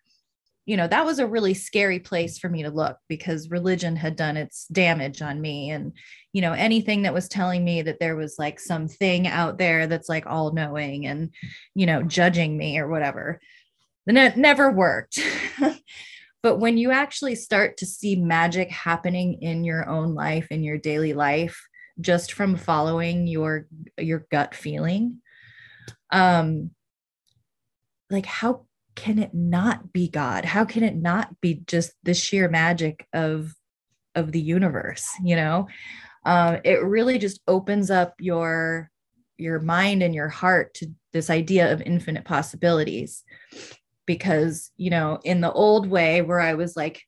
E: you know, that was a really scary place for me to look because religion had done its damage on me. And, you know, anything that was telling me that there was like something out there that's like all knowing and, you know, judging me or whatever, then it never worked. but when you actually start to see magic happening in your own life, in your daily life, just from following your your gut feeling um like how can it not be god? How can it not be just the sheer magic of of the universe you know? Um, it really just opens up your your mind and your heart to this idea of infinite possibilities. Because you know in the old way where i was like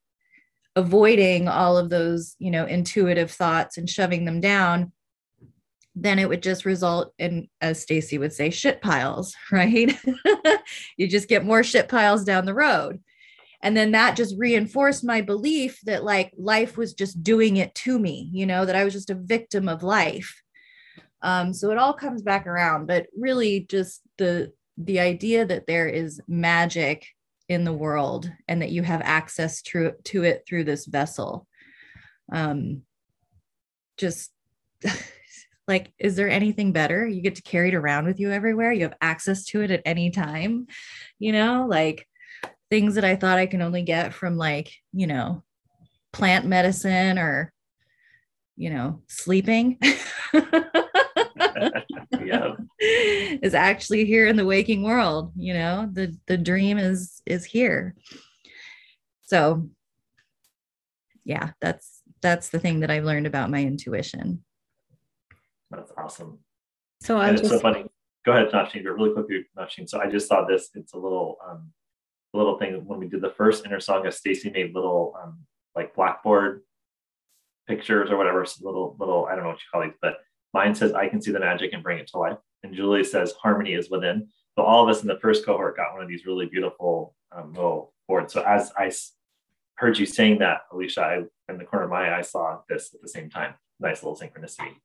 E: avoiding all of those you know intuitive thoughts and shoving them down then it would just result in as Staci would say shit piles right? You just get more shit piles down the road. And then that just reinforced my belief that like life was just doing it to me you know that i was just a victim of life. Um, so it all comes back around but really just the the idea that there is magic in the world and that you have access to, to it through this vessel um just like is there anything better? You get to carry it around with you everywhere. You have access to it at any time you know? Like things that i thought i can only get from like you know plant medicine or you know sleeping. Yeah. is actually here in the waking world you know? The the dream is is here. So yeah that's that's the thing that i've learned about my intuition
C: that's awesome
D: so i
C: just... so funny go ahead Nafsheen, really quickly Nafsheen. so i just saw this it's a little um a little thing when we did the first inner Sangha Staci made little um like blackboard pictures or whatever so little little i don't know what you call these but Mine says, I can see the magic and bring it to life. And Julie says, harmony is within. So all of us in the first cohort got one of these really beautiful um, little boards. So as I heard you saying that, Alicia, I, in the corner of my eye, I saw this at the same time. Nice little synchronicity.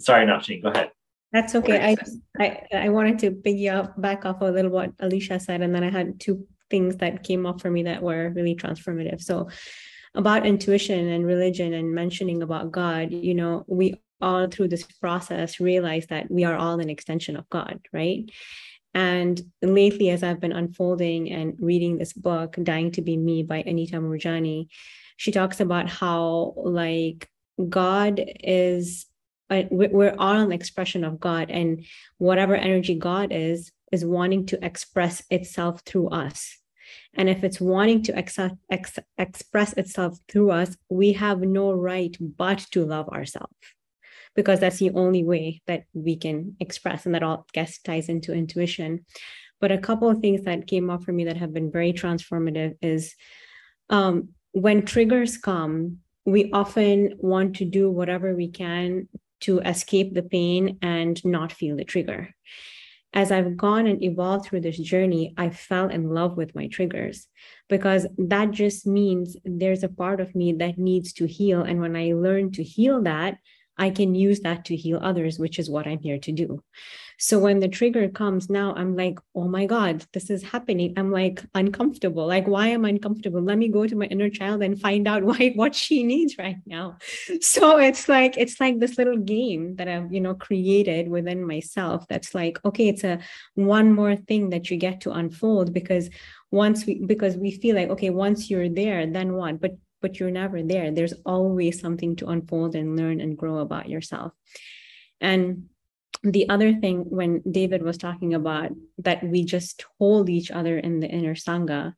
C: Sorry, Nafsheen, go ahead.
D: That's okay. I, I I wanted to piggy up back off a little what Alicia said, and then I had two things that came up for me that were really transformative. So about intuition and religion and mentioning about God, you know, we all through this process realize that we are all an extension of God, right? And lately, as I've been unfolding and reading this book, Dying to Be Me by Anita Moorjani, she talks about how, like, God is, we're all an expression of God, and whatever energy God is, is wanting to express itself through us. And if it's wanting to ex- ex- express itself through us, we have no right but to love ourselves because that's the only way that we can express and that all guess ties into intuition but a couple of things that came up for me that have been very transformative is um, when triggers come we often want to do whatever we can to escape the pain and not feel the trigger as I've gone and evolved through this journey, I fell in love with my triggers because that just means there's a part of me that needs to heal. And when I learn to heal that, I can use that to heal others, which is what I'm here to do. So when the trigger comes now, I'm like, oh my God, this is happening. I'm like uncomfortable. Like, why am I uncomfortable? Let me go to my inner child and find out why what she needs right now. So it's like, it's like this little game that I've, you know, created within myself that's like, okay, it's a one more thing that you get to unfold because once we because we feel like, okay, once you're there, then what? But but you're never there. There's always something to unfold and learn and grow about yourself. And the other thing, when David was talking about that we just hold each other in the inner Sangha,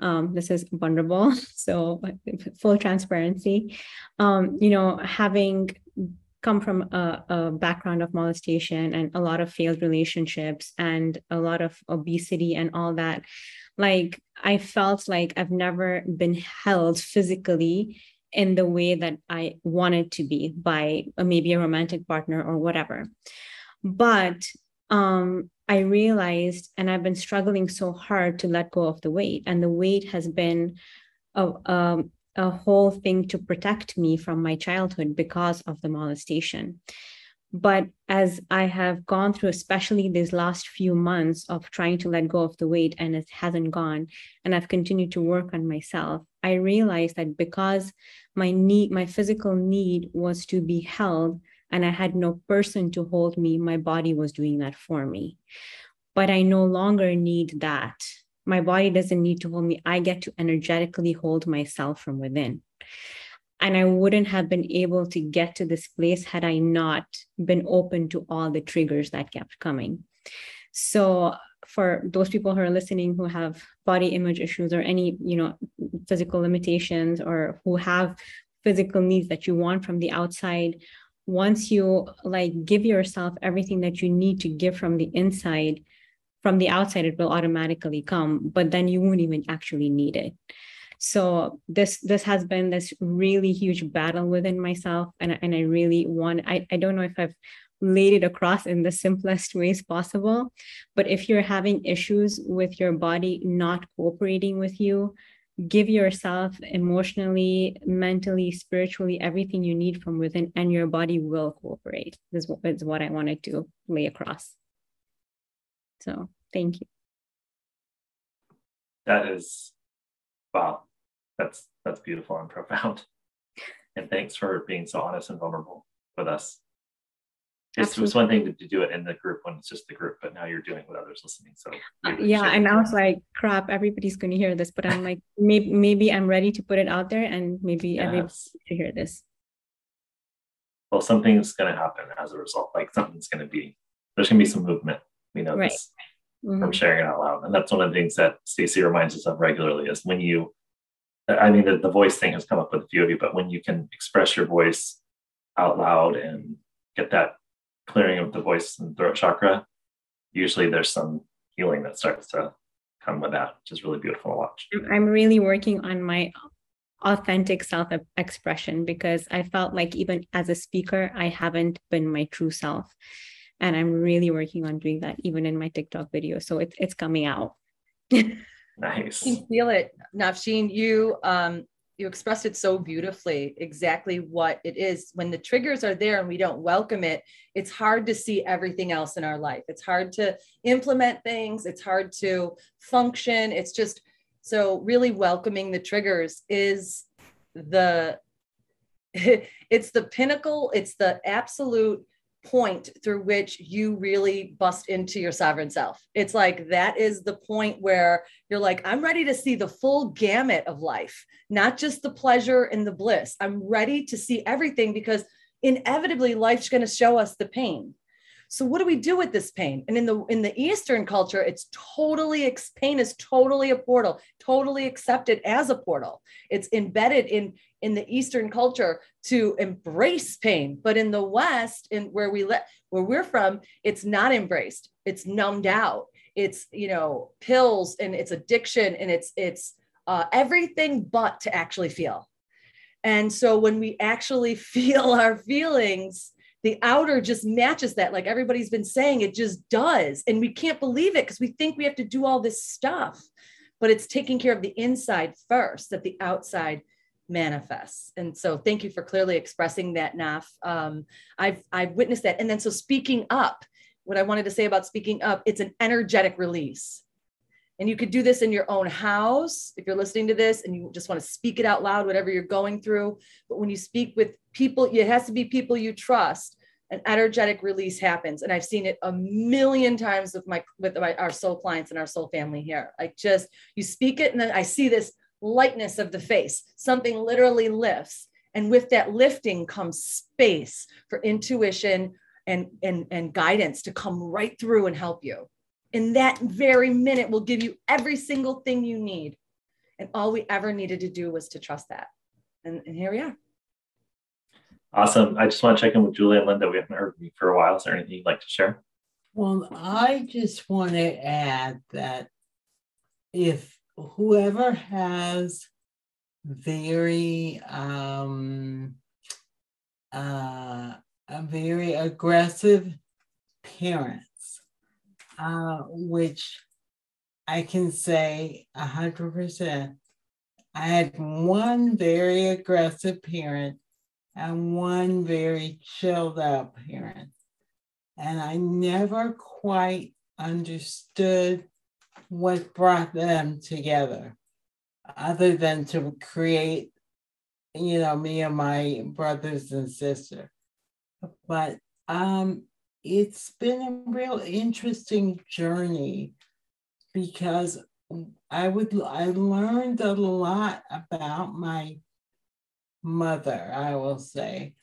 D: um, this is vulnerable, so full transparency. Um, you know, having come from a, a, background of molestation and a lot of failed relationships and a lot of obesity and all that like I felt like I've never been held physically in the way that I wanted to be by maybe a romantic partner or whatever. But um, I realized, and I've been struggling so hard to let go of the weight, and the weight has been a, a, a whole thing to protect me from my childhood because of the molestation. But as I have gone through, especially these last few months of trying to let go of the weight and it hasn't gone, and I've continued to work on myself, I realized that because my need, my physical need was to be held, and I had no person to hold me, my body was doing that for me. But I no longer need that. My body doesn't need to hold me. I get to energetically hold myself from within and I wouldn't have been able to get to this place had I not been open to all the triggers that kept coming. So for those people who are listening who have body image issues or any, you know, physical limitations or who have physical needs that you want from the outside, once you like give yourself everything that you need to give from the inside, from the outside, it will automatically come, but then you won't even actually need it so this this has been this really huge battle within myself and, and i really want I, I don't know if i've laid it across in the simplest ways possible but if you're having issues with your body not cooperating with you give yourself emotionally mentally spiritually everything you need from within and your body will cooperate this is what i wanted to lay across. So thank you.
C: That is wow that's that's beautiful and profound. And thanks for being so honest and vulnerable with us. It was one thing to, to, do it in the group when it's just the group, but now you're doing it with others listening. So
D: uh, yeah, and I was like, crap, everybody's going to hear this, but I'm like, maybe maybe I'm ready to put it out there, and maybe yes. everybody to hear this.
C: Well, something's going to happen as a result. Like something's going to be there's going to be some movement. We know right. this mm-hmm. from sharing it out loud, and that's one of the things that Staci reminds us of regularly is when you I mean, the, the voice thing has come up with a few of you, but when you can express your voice out loud and get that clearing of the voice and throat chakra, usually there's some healing that starts to come with that, which is really beautiful to watch.
D: I'm really working on my authentic self expression because I felt like even as a speaker, I haven't been my true self. And I'm really working on doing that even in my TikTok video. So it's it's coming out.
C: Nice.
A: You feel it, Nafsheen. You um you expressed it so beautifully exactly what it is. When the triggers are there and we don't welcome it it's hard to see everything else in our life. It's hard to implement things. It's hard to function. It's just so really welcoming the triggers is the it's the pinnacle. It's the absolute point through which you really bust into your sovereign self. It's like that is the point where you're like, I'm ready to see the full gamut of life, not just the pleasure and the bliss. I'm ready to see everything because inevitably life's going to show us the pain. So what do we do with this pain? And in the in the Eastern culture, it's totally pain is totally a portal, totally accepted as a portal. It's embedded in in the Eastern culture to embrace pain, but in the West, in where we let where we're from, it's not embraced. It's numbed out. It's you know pills and it's addiction and it's it's uh, everything but to actually feel. And so when we actually feel our feelings, the outer just matches that like everybody's been saying it just does. And we can't believe it because we think we have to do all this stuff but it's taking care of the inside first that the outside manifests. And so thank you for clearly expressing that naf. Um, i've i've witnessed that. And then so speaking up what i wanted to say about speaking up it's an energetic release and you could do this in your own house if you're listening to this and you just want to speak it out loud, whatever you're going through. But when you speak with people, it has to be people you trust. An energetic release happens, and I've seen it a million times with my with my, our soul clients and our soul family here. Like just you speak it, and then I see this lightness of the face. Something literally lifts, and with that lifting comes space for intuition and and and guidance to come right through and help you in that very minute will give you every single thing you need. And all we ever needed to do was to trust that. And, and here we are.
C: Awesome. I just want to check in with Julia and Linda. We haven't heard from you for a while. Is there anything you'd like to share?
F: Well, I just want to add that if whoever has very um, uh, a very aggressive parent uh, which I can say 100%. I had one very aggressive parent and one very chilled out parent. and I never quite understood what brought them together, other than to create, you know, me and my brothers and sister. But um, it's been a real interesting journey because I would I learned a lot about my mother, I will say,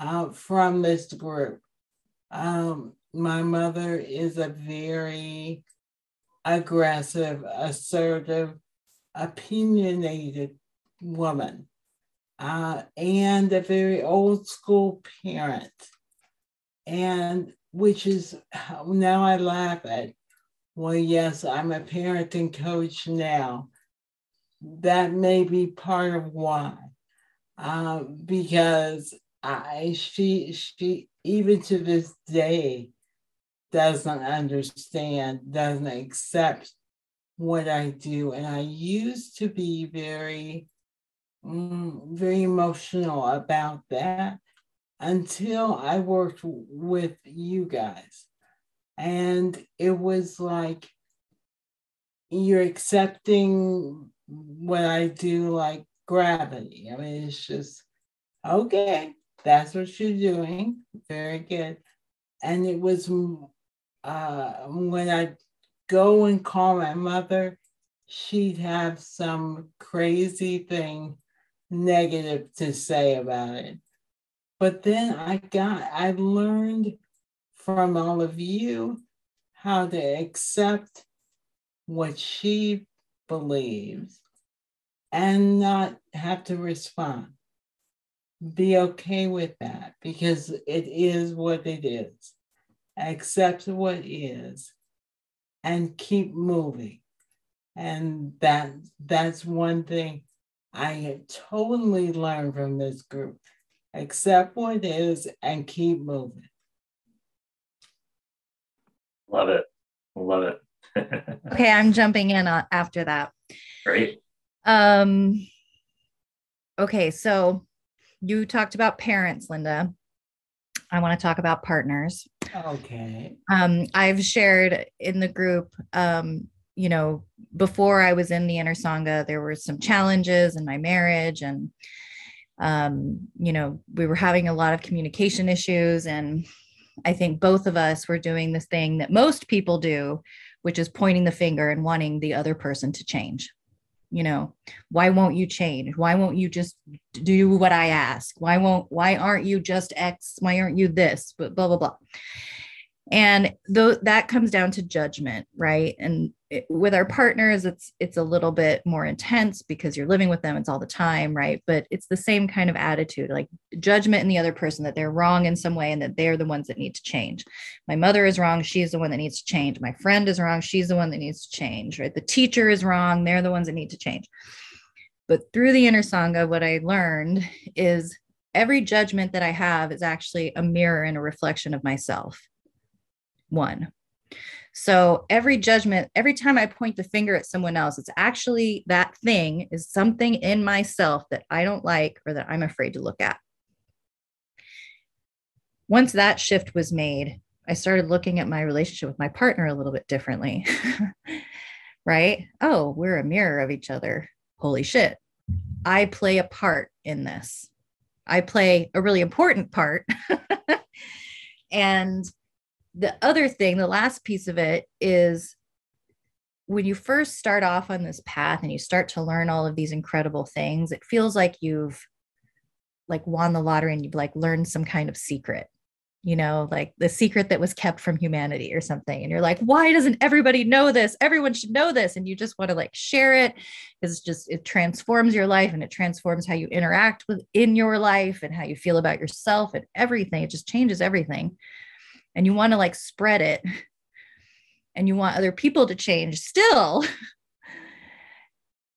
F: uh, from this group. Um, my mother is a very aggressive, assertive, opinionated woman, uh, and a very old school parent. And which is now I laugh at. Well, yes, I'm a parenting coach now. That may be part of why, uh, because I she she even to this day doesn't understand, doesn't accept what I do. And I used to be very, mm, very emotional about that until I worked with you guys. And it was like you're accepting what I do like gravity. I mean, it's just, okay, that's what you're doing. Very good. And it was uh, when I go and call my mother, she'd have some crazy thing negative to say about it. But then I got, I learned from all of you how to accept what she believes and not have to respond. Be okay with that because it is what it is accept what is, and keep moving. And that that's one thing I totally learned from this group. Accept what is and keep moving.
C: Love it. Love it.
E: okay, I'm jumping in uh, after that.
C: Great.
E: Um okay, so you talked about parents, Linda. I want to talk about partners.
F: Okay.
E: Um, I've shared in the group, um, you know, before I was in the inner Sangha, there were some challenges in my marriage and um, you know, we were having a lot of communication issues. And I think both of us were doing this thing that most people do, which is pointing the finger and wanting the other person to change. You know why won't you change? Why won't you just do what i ask? Why won't why aren't you just x? Why aren't you this? But blah blah blah and though that comes down to judgment right? And it, with our partners it's it's a little bit more intense because you're living with them it's all the time right? But it's the same kind of attitude like judgment in the other person that they're wrong in some way and that they're the ones that need to change. My mother is wrong she's the one that needs to change. My friend is wrong she's the one that needs to change right? The teacher is wrong they're the ones that need to change. But through the inner sangha what i learned is every judgment that i have is actually a mirror and a reflection of myself one so every judgment, every time I point the finger at someone else, it's actually that thing is something in myself that I don't like or that I'm afraid to look at. Once that shift was made, I started looking at my relationship with my partner a little bit differently. right? Oh, we're a mirror of each other. Holy shit. I play a part in this. I play a really important part. and the other thing, the last piece of it is when you first start off on this path and you start to learn all of these incredible things, it feels like you've like won the lottery and you've like learned some kind of secret, you know, like the secret that was kept from humanity or something. And you're like, why doesn't everybody know this? Everyone should know this. And you just want to like share it because it's just, it transforms your life and it transforms how you interact within your life and how you feel about yourself and everything. It just changes everything and you want to like spread it and you want other people to change still.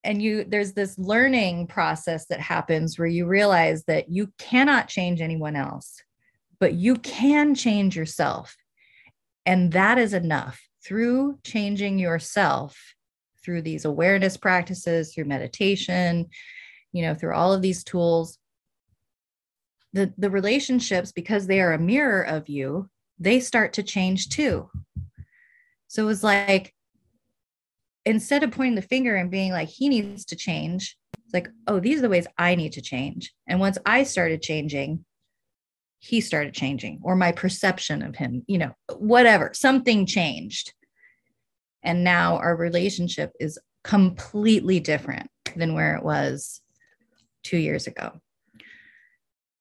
E: And you there's this learning process that happens where you realize that you cannot change anyone else but you can change yourself. And that is enough through changing yourself through these awareness practices through meditation you know through all of these tools. The the relationships because they are a mirror of you they start to change too. So it was like, instead of pointing the finger and being like, he needs to change, it's like, oh, these are the ways I need to change. And once I started changing, he started changing, or my perception of him, you know, whatever, something changed. And now our relationship is completely different than where it was two years ago.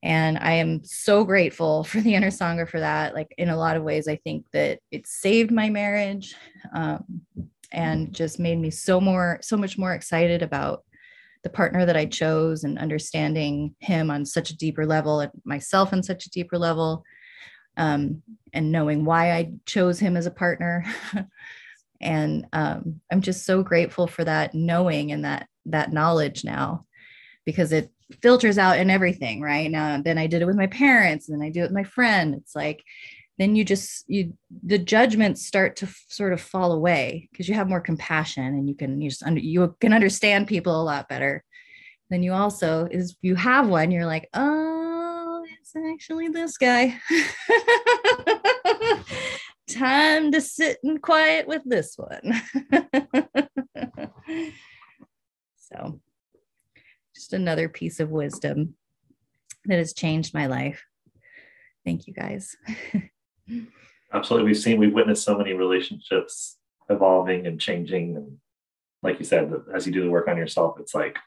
E: And I am so grateful for the inner Sangha for that. Like in a lot of ways, I think that it saved my marriage um, and just made me so more, so much more excited about the partner that I chose and understanding him on such a deeper level and myself on such a deeper level. Um, and knowing why I chose him as a partner. and um, I'm just so grateful for that knowing and that that knowledge now because it filters out and everything right? Now then i did it with my parents and then i do it with my friend. It's like then you just you the judgments start to f- sort of fall away because you have more compassion and you can you just under, you can understand people a lot better. Then you also is you have one you're like oh it's actually this guy. Time to sit and quiet with this one. So just another piece of wisdom that has changed my life. Thank you guys.
C: Absolutely. We've seen, we've witnessed so many relationships evolving and changing. And like you said, as you do the work on yourself, it's like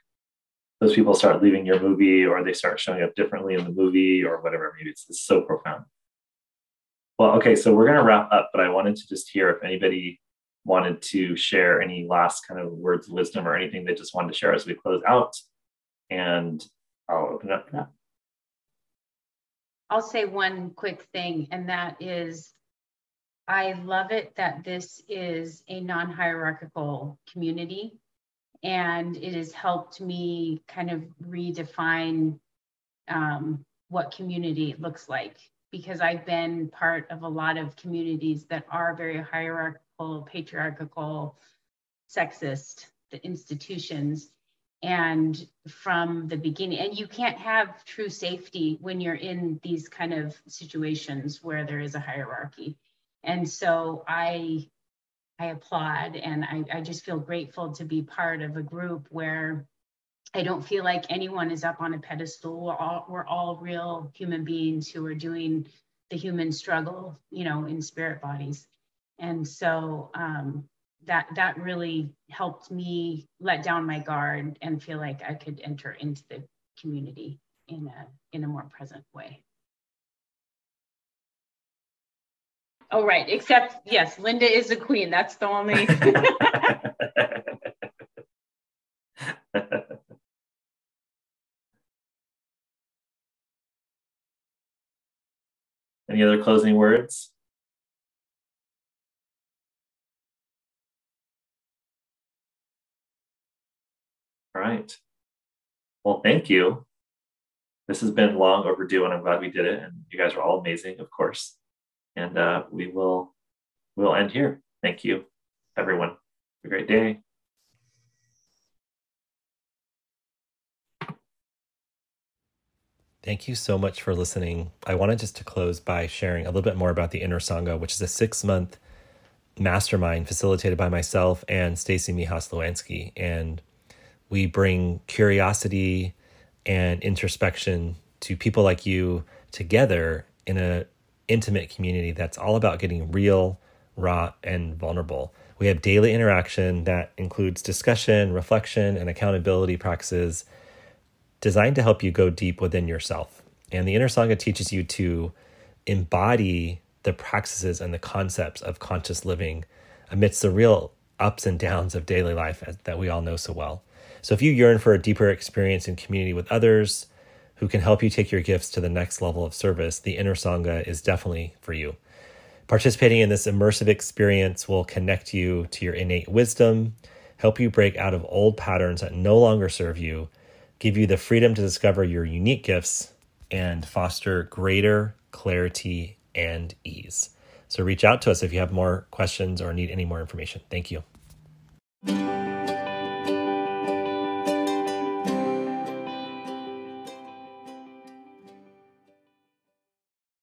C: those people start leaving your movie or they start showing up differently in the movie or whatever. Maybe it's, it's so profound. Well, okay, so we're going to wrap up, but I wanted to just hear if anybody wanted to share any last kind of words of wisdom or anything they just wanted to share as we close out and I'll open up now.
H: I'll say one quick thing, and that is I love it that this is a non hierarchical community. And it has helped me kind of redefine um, what community looks like because I've been part of a lot of communities that are very hierarchical, patriarchal, sexist, the institutions and from the beginning and you can't have true safety when you're in these kind of situations where there is a hierarchy. And so i i applaud and i, I just feel grateful to be part of a group where i don't feel like anyone is up on a pedestal. We're all, we're all real human beings who are doing the human struggle you know in spirit bodies. And so um, that that really helped me let down my guard and feel like I could enter into the community in a in a more present way. Oh right, except yes, Linda is the queen. That's the only
C: Any other closing words? All right. Well, thank you. This has been long overdue, and I'm glad we did it. And you guys are all amazing, of course. And uh, we will we'll end here. Thank you, everyone. Have a great day.
B: Thank you so much for listening. I wanted just to close by sharing a little bit more about the Inner Sangha, which is a six month mastermind facilitated by myself and Staci Mehas-Lewanski. And we bring curiosity and introspection to people like you together in an intimate community that's all about getting real, raw, and vulnerable. We have daily interaction that includes discussion, reflection, and accountability practices designed to help you go deep within yourself. And the Inner Sangha teaches you to embody the practices and the concepts of conscious living amidst the real ups and downs of daily life that we all know so well. So if you yearn for a deeper experience in community with others who can help you take your gifts to the next level of service, the Inner Sangha is definitely for you. Participating in this immersive experience will connect you to your innate wisdom, help you break out of old patterns that no longer serve you, give you the freedom to discover your unique gifts, and foster greater clarity and ease. So reach out to us if you have more questions or need any more information. Thank you.